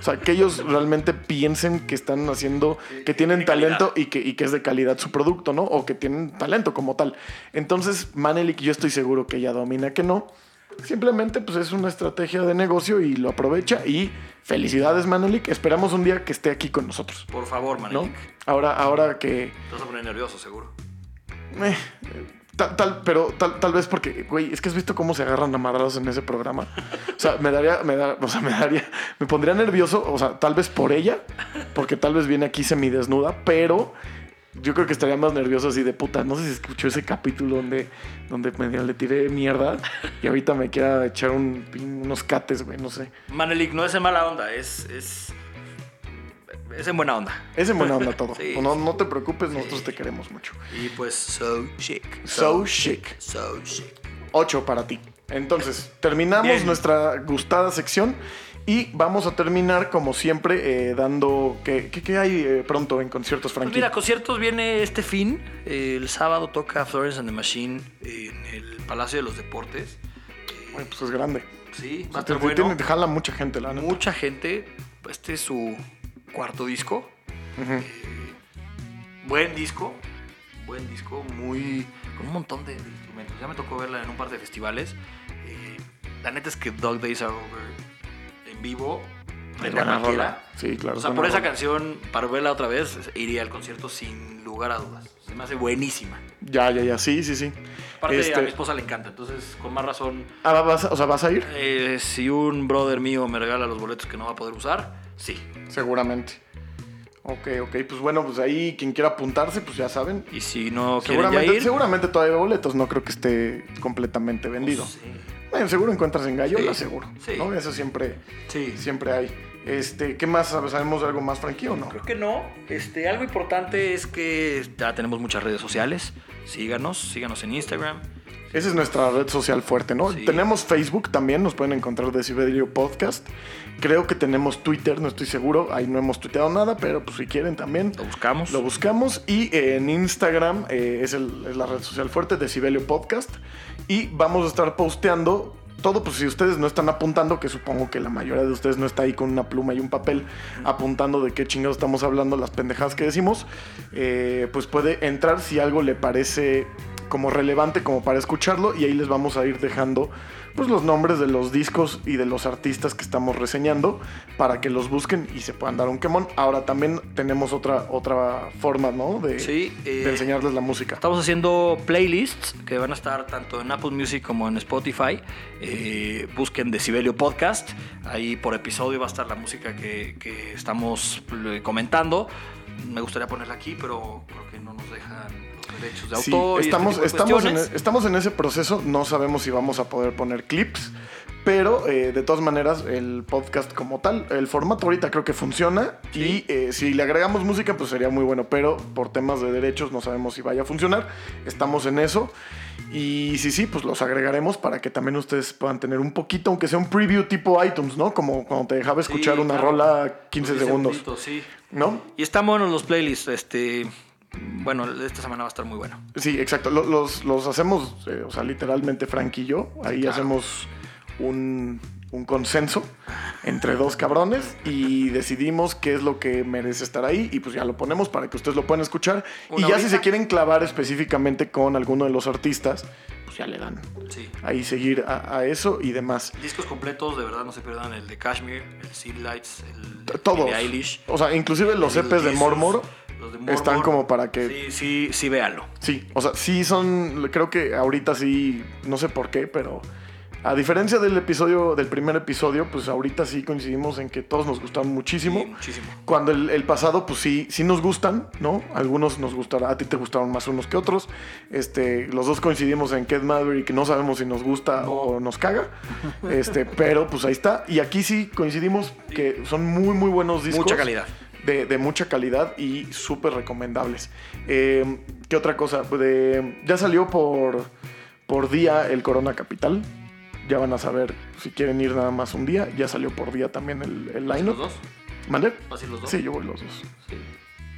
O sea, que ellos realmente piensen que están haciendo, que tienen calidad. talento y que, y que es de calidad su producto, ¿no? O que tienen talento como tal. Entonces, Manelik, yo estoy seguro que ella domina que no. Simplemente, pues es una estrategia de negocio y lo aprovecha. Y felicidades, Manelik. Esperamos un día que esté aquí con nosotros. Por favor, ¿no? Manelik. Ahora, ahora que. Te vas a poner nervioso, seguro. eh, tal, tal- pero tal, tal vez porque, güey, es que has visto cómo se agarran a madrados en ese programa. O sea, me daría, me da- o sea, me daría, me pondría nervioso, o sea, tal vez por ella, porque tal vez viene aquí semidesnuda, pero yo creo que estaría más nervioso así de puta. No sé si escuchó ese capítulo donde, donde medio le tiré mierda y ahorita me quiera echar un, unos cates, güey, no sé. Manelik no es mala onda, es, es en buena onda. Es en buena onda todo. Sí. No, no te preocupes, nosotros te queremos mucho. Y pues, so chic. So chic. So chic. 8 para ti. Entonces, terminamos Bien. nuestra gustada sección y vamos a terminar, como siempre, eh, dando. ¿Qué, qué- qué hay eh, pronto en conciertos, Pues Frankie? mira, conciertos viene este fin. Eh, el sábado toca Florence and the Machine en el Palacio de los Deportes. Ay, pues es grande. Sí, va a Te- estar te- bueno. tiene- jala mucha gente, la neta. Mucha gente. Este es su cuarto disco. Ujú. Buen disco. Buen disco. Muy. con un montón de, de instrumentos. Ya me tocó verla en un par de festivales. Eh, la neta es que Dog Days Are Over en vivo. prende a. Sí, claro. O sea, por esa rola. canción, para verla otra vez, iría al concierto sin lugar a dudas. Se me hace buenísima. Ya, ya, ya. Sí, sí, sí. Aparte, Este- a mi esposa le encanta, entonces, con más razón, Ah, vas a- o sea, ¿vas a ir? eh, si un brother mío me regala los boletos que no va a poder usar, sí. Seguramente. Ok, ok. Pues bueno, pues ahí quien quiera apuntarse, pues ya saben. Y si no quieren ya Seguramente, ir, seguramente todavía hay boletos. No creo que esté completamente vendido. sí. Bueno, seguro encuentras en Gallola, Sí, seguro. sí. ¿no? Eso siempre, Sí. siempre hay. Este, ¿Qué más? ¿Sabemos de algo más, Frankie, o no? Creo que no. Este, algo importante es que ya tenemos muchas redes sociales. Síganos, síganos en Instagram. Esa es nuestra red social fuerte, ¿no? Sí. Tenemos Facebook también, nos pueden encontrar de Ciberio Podcast. Creo que tenemos Twitter, no estoy seguro. Ahí no hemos tuiteado nada, pero pues si quieren también. Lo buscamos. Lo buscamos y eh, en Instagram eh, es, el- es la red social fuerte de Sibelio Podcast y vamos a estar posteando todo, pues si ustedes no están apuntando, que supongo que la mayoría de ustedes no está ahí con una pluma y un papel apuntando de qué chingados estamos hablando, las pendejadas que decimos, eh, pues puede entrar si algo le parece como relevante como para escucharlo y ahí les vamos a ir dejando pues los nombres de los discos y de los artistas que estamos reseñando para que los busquen y se puedan dar un quemón. Ahora también tenemos otra otra forma, ¿no? De, Sí, eh, de enseñarles la música. Estamos haciendo playlists que van a estar tanto en Apple Music como en Spotify. Eh, busquen Decibelio Podcast. Ahí por episodio va a estar la música que, que estamos eh, comentando. Me gustaría ponerla aquí, pero creo que no nos dejan derechos de Sí, autor. y este estamos, estamos, en, cuestiones. estamos en ese proceso, no sabemos si vamos a poder poner clips, pero eh, de todas maneras el podcast como tal, el formato ahorita creo que funciona Sí. y eh, si le agregamos música pues sería muy bueno, pero por temas de derechos no sabemos si vaya a funcionar, estamos en eso y sí, sí, pues los agregaremos para que también ustedes puedan tener un poquito, aunque sea un preview tipo iTunes, ¿no? Como cuando te dejaba escuchar Sí, una claro. rola 15 Diez segundos, segunditos, sí. ¿no? Y están buenos los playlists. Este, bueno, esta semana va a estar muy bueno. Sí, exacto. Lo- Los, los hacemos, eh, o sea, literalmente Frank y yo. Ahí Claro. hacemos un, un consenso entre dos cabrones y decidimos qué es lo que merece estar ahí y pues ya lo ponemos para que ustedes lo puedan escuchar. y ya si se quieren clavar específicamente con alguno de los artistas, pues ya le dan Sí. ahí seguir a, a eso y demás. Discos completos, de verdad, no se pierdan el de Cashmere, el City Lights, el de Eilish. O sea, inclusive los EPs de Jesus, Mormor. Los de están como para que- Sí, sí, sí, véanlo. Sí, o sea, sí son, creo que ahorita sí, no sé por qué, pero A diferencia del episodio, del primer episodio, pues ahorita sí coincidimos en que todos nos gustaron muchísimo. Sí, muchísimo. Cuando el, el pasado, pues sí, sí nos gustan, ¿no? Algunos nos gustará, a ti te gustaron más unos que otros. Este, los dos coincidimos en que Ed Maverick no sabemos si nos gusta o nos caga. Este, pero pues ahí está. Y aquí sí coincidimos que son muy, muy buenos discos. Mucha calidad. De, de mucha calidad y súper recomendables. Eh, ¿Qué otra cosa? De- ya salió por, por día el Corona Capital. Ya van a saber si quieren ir nada más un día. Ya salió por día también el, el ¿Los line-up. dos? ¿Mande? ¿Vas a ir los dos? Sí, yo voy los dos. Sí.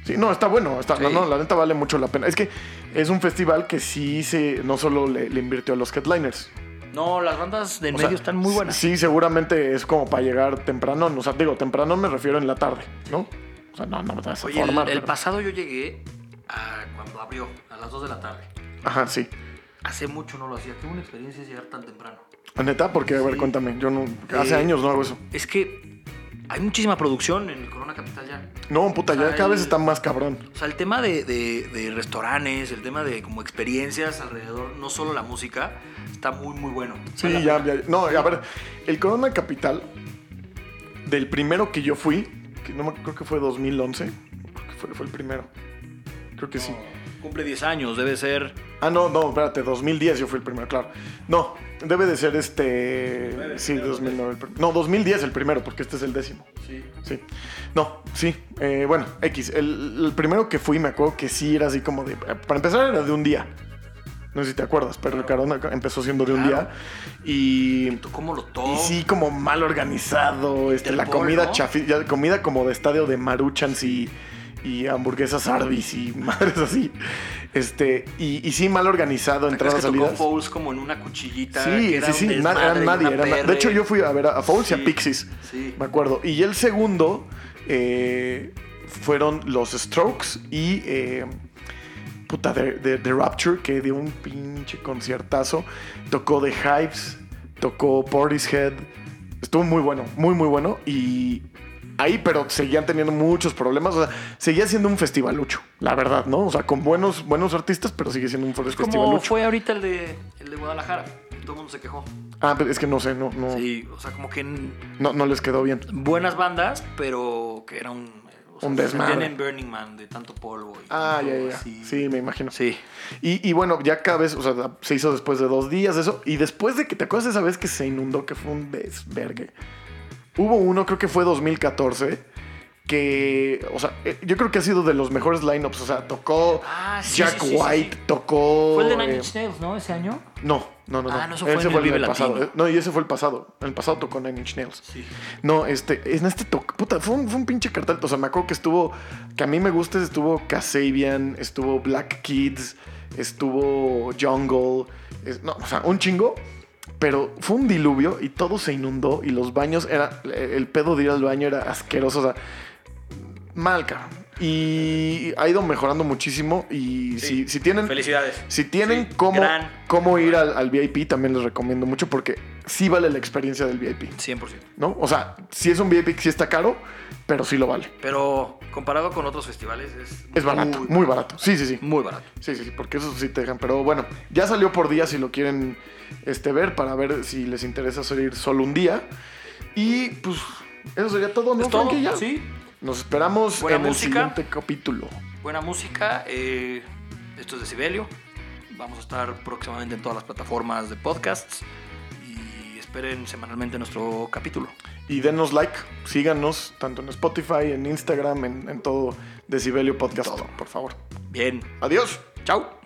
Sí, no, está bueno. Está, Sí. no, no, la neta vale mucho la pena. Es que es un festival que sí se, no solo le, le invirtió a los headliners. No, las bandas del O medio sea, están muy buenas. Sí, seguramente es como para llegar temprano. O sea, digo, temprano me refiero en la tarde, ¿no? No, no me vas a Oye, el, formar. el pasado yo llegué a cuando abrió, a las 2 de la tarde. Ajá, sí. Hace mucho no lo hacía. Qué buena experiencia es llegar tan temprano. Neta, porque, a ver, Sí. cuéntame. Yo no. Hace Eh, años no hago eso. Es que hay muchísima producción en el Corona Capital ya. No, puta, o sea, ya cada vez está más cabrón. O sea, el tema de, de- de restaurantes, el tema de como experiencias alrededor, no solo la música, está muy, muy bueno. Sí, ya, ya. No, a ver, el Corona Capital, del primero que yo fui, que no me creo que fue 2011, creo que fue, fue el primero. Creo que sí. Cumple 10 años, debe ser. Ah, no, no, espérate, 2010 yo fui el primero, claro. No, debe de ser este. sí, 2009. el no, 2010 el primero, porque este es el décimo. Sí. Sí. No, sí. eh, bueno, X. El, el primero que fui, me acuerdo que sí era así como de. Para empezar, era de un día. No sé si te acuerdas, pero el Corona empezó siendo de un Claro. día. Y. ¿Tú cómo lo tomas? Y sí, como mal organizado. Este, la comida chafi, ya, comida como de estadio de Maruchans y, y hamburguesas Arby's y madres así. Este, y, y sí, mal organizado, ¿Te acuerdas entradas, que tocó salidas. Fouls como en una cuchillita? Sí, era sí, sí, na- eran nadie. na- de hecho, yo fui a ver a, a Fouls y a. Pixies. Sí. Me acuerdo. Y el segundo eh, fueron los Strokes y. eh, puta, de, de- de Rapture, que dio un pinche conciertazo. Tocó The Hypes, tocó Portishead. Estuvo muy bueno, muy, muy bueno. Y ahí, pero seguían teniendo muchos problemas. O sea, seguía siendo un festivalucho, la verdad, ¿no? O sea, con buenos, buenos artistas, pero sigue siendo un Como festivalucho. fue ahorita el de, el de Guadalajara. Todo el mundo se quejó. Ah, pero es que no sé, no, no, Sí, o sea, como que no, no les quedó bien. buenas bandas, pero que era un... o sea, Un se desmadre. sentían en Burning Man de tanto polvo. y Ah, tanto ya, ya, así. Sí, me imagino. Sí. Y, y bueno, ya cada vez, o sea, se hizo después de dos días eso. Y después de que, ¿te acuerdas de esa vez que se inundó, que fue un desvergue? Hubo uno, creo que fue 2014, que, o sea, eh, yo creo que ha sido de los mejores lineups. O sea, tocó Ah, sí, Jack sí, sí, sí, White, sí. tocó... Fue el de Nine eh, Inch Nails, ¿no? Ese año. no, no, no, no. Ah, no, eso fue en el el pasado. No, y ese fue el pasado. El pasado tocó Nine Inch Nails. Sí. No, este, en este toque, puta, fue un, fue un pinche cartel. O sea, me acuerdo que estuvo, que a mí me gusta, estuvo Kasabian, estuvo Black Kids, estuvo Jungle, es- no, o sea, un chingo. Pero fue un diluvio y todo se inundó y los baños era, el pedo de ir al baño era asqueroso, o sea, mal, cabrón. Y ha ido mejorando muchísimo y Sí. si, si tienen... Felicidades. Si tienen Sí, cómo, gran. cómo ir al, al VIP, también les recomiendo mucho porque sí vale la experiencia del VIP. 100%. ¿no? O sea, si es un VIP que sí está caro, pero sí lo vale. Pero comparado con otros festivales es... Es barato, muy, barato. Sí, sí, sí. Muy barato. Sí, sí, sí, porque eso sí te dejan. Pero bueno, ya salió por día si lo quieren este, ver para ver si les interesa salir solo un día. Y pues eso sería todo, ¿no, ¿Es todo? Ya. Sí. Nos esperamos Buena en el siguiente capítulo. Buena música. eh, esto es Decibelio. Vamos a estar próximamente en todas las plataformas de podcasts. Y esperen semanalmente nuestro capítulo. Y denos like, síganos tanto en Spotify, en Instagram, en, en todo Decibelio Podcast, por favor. Bien. Adiós. Chao.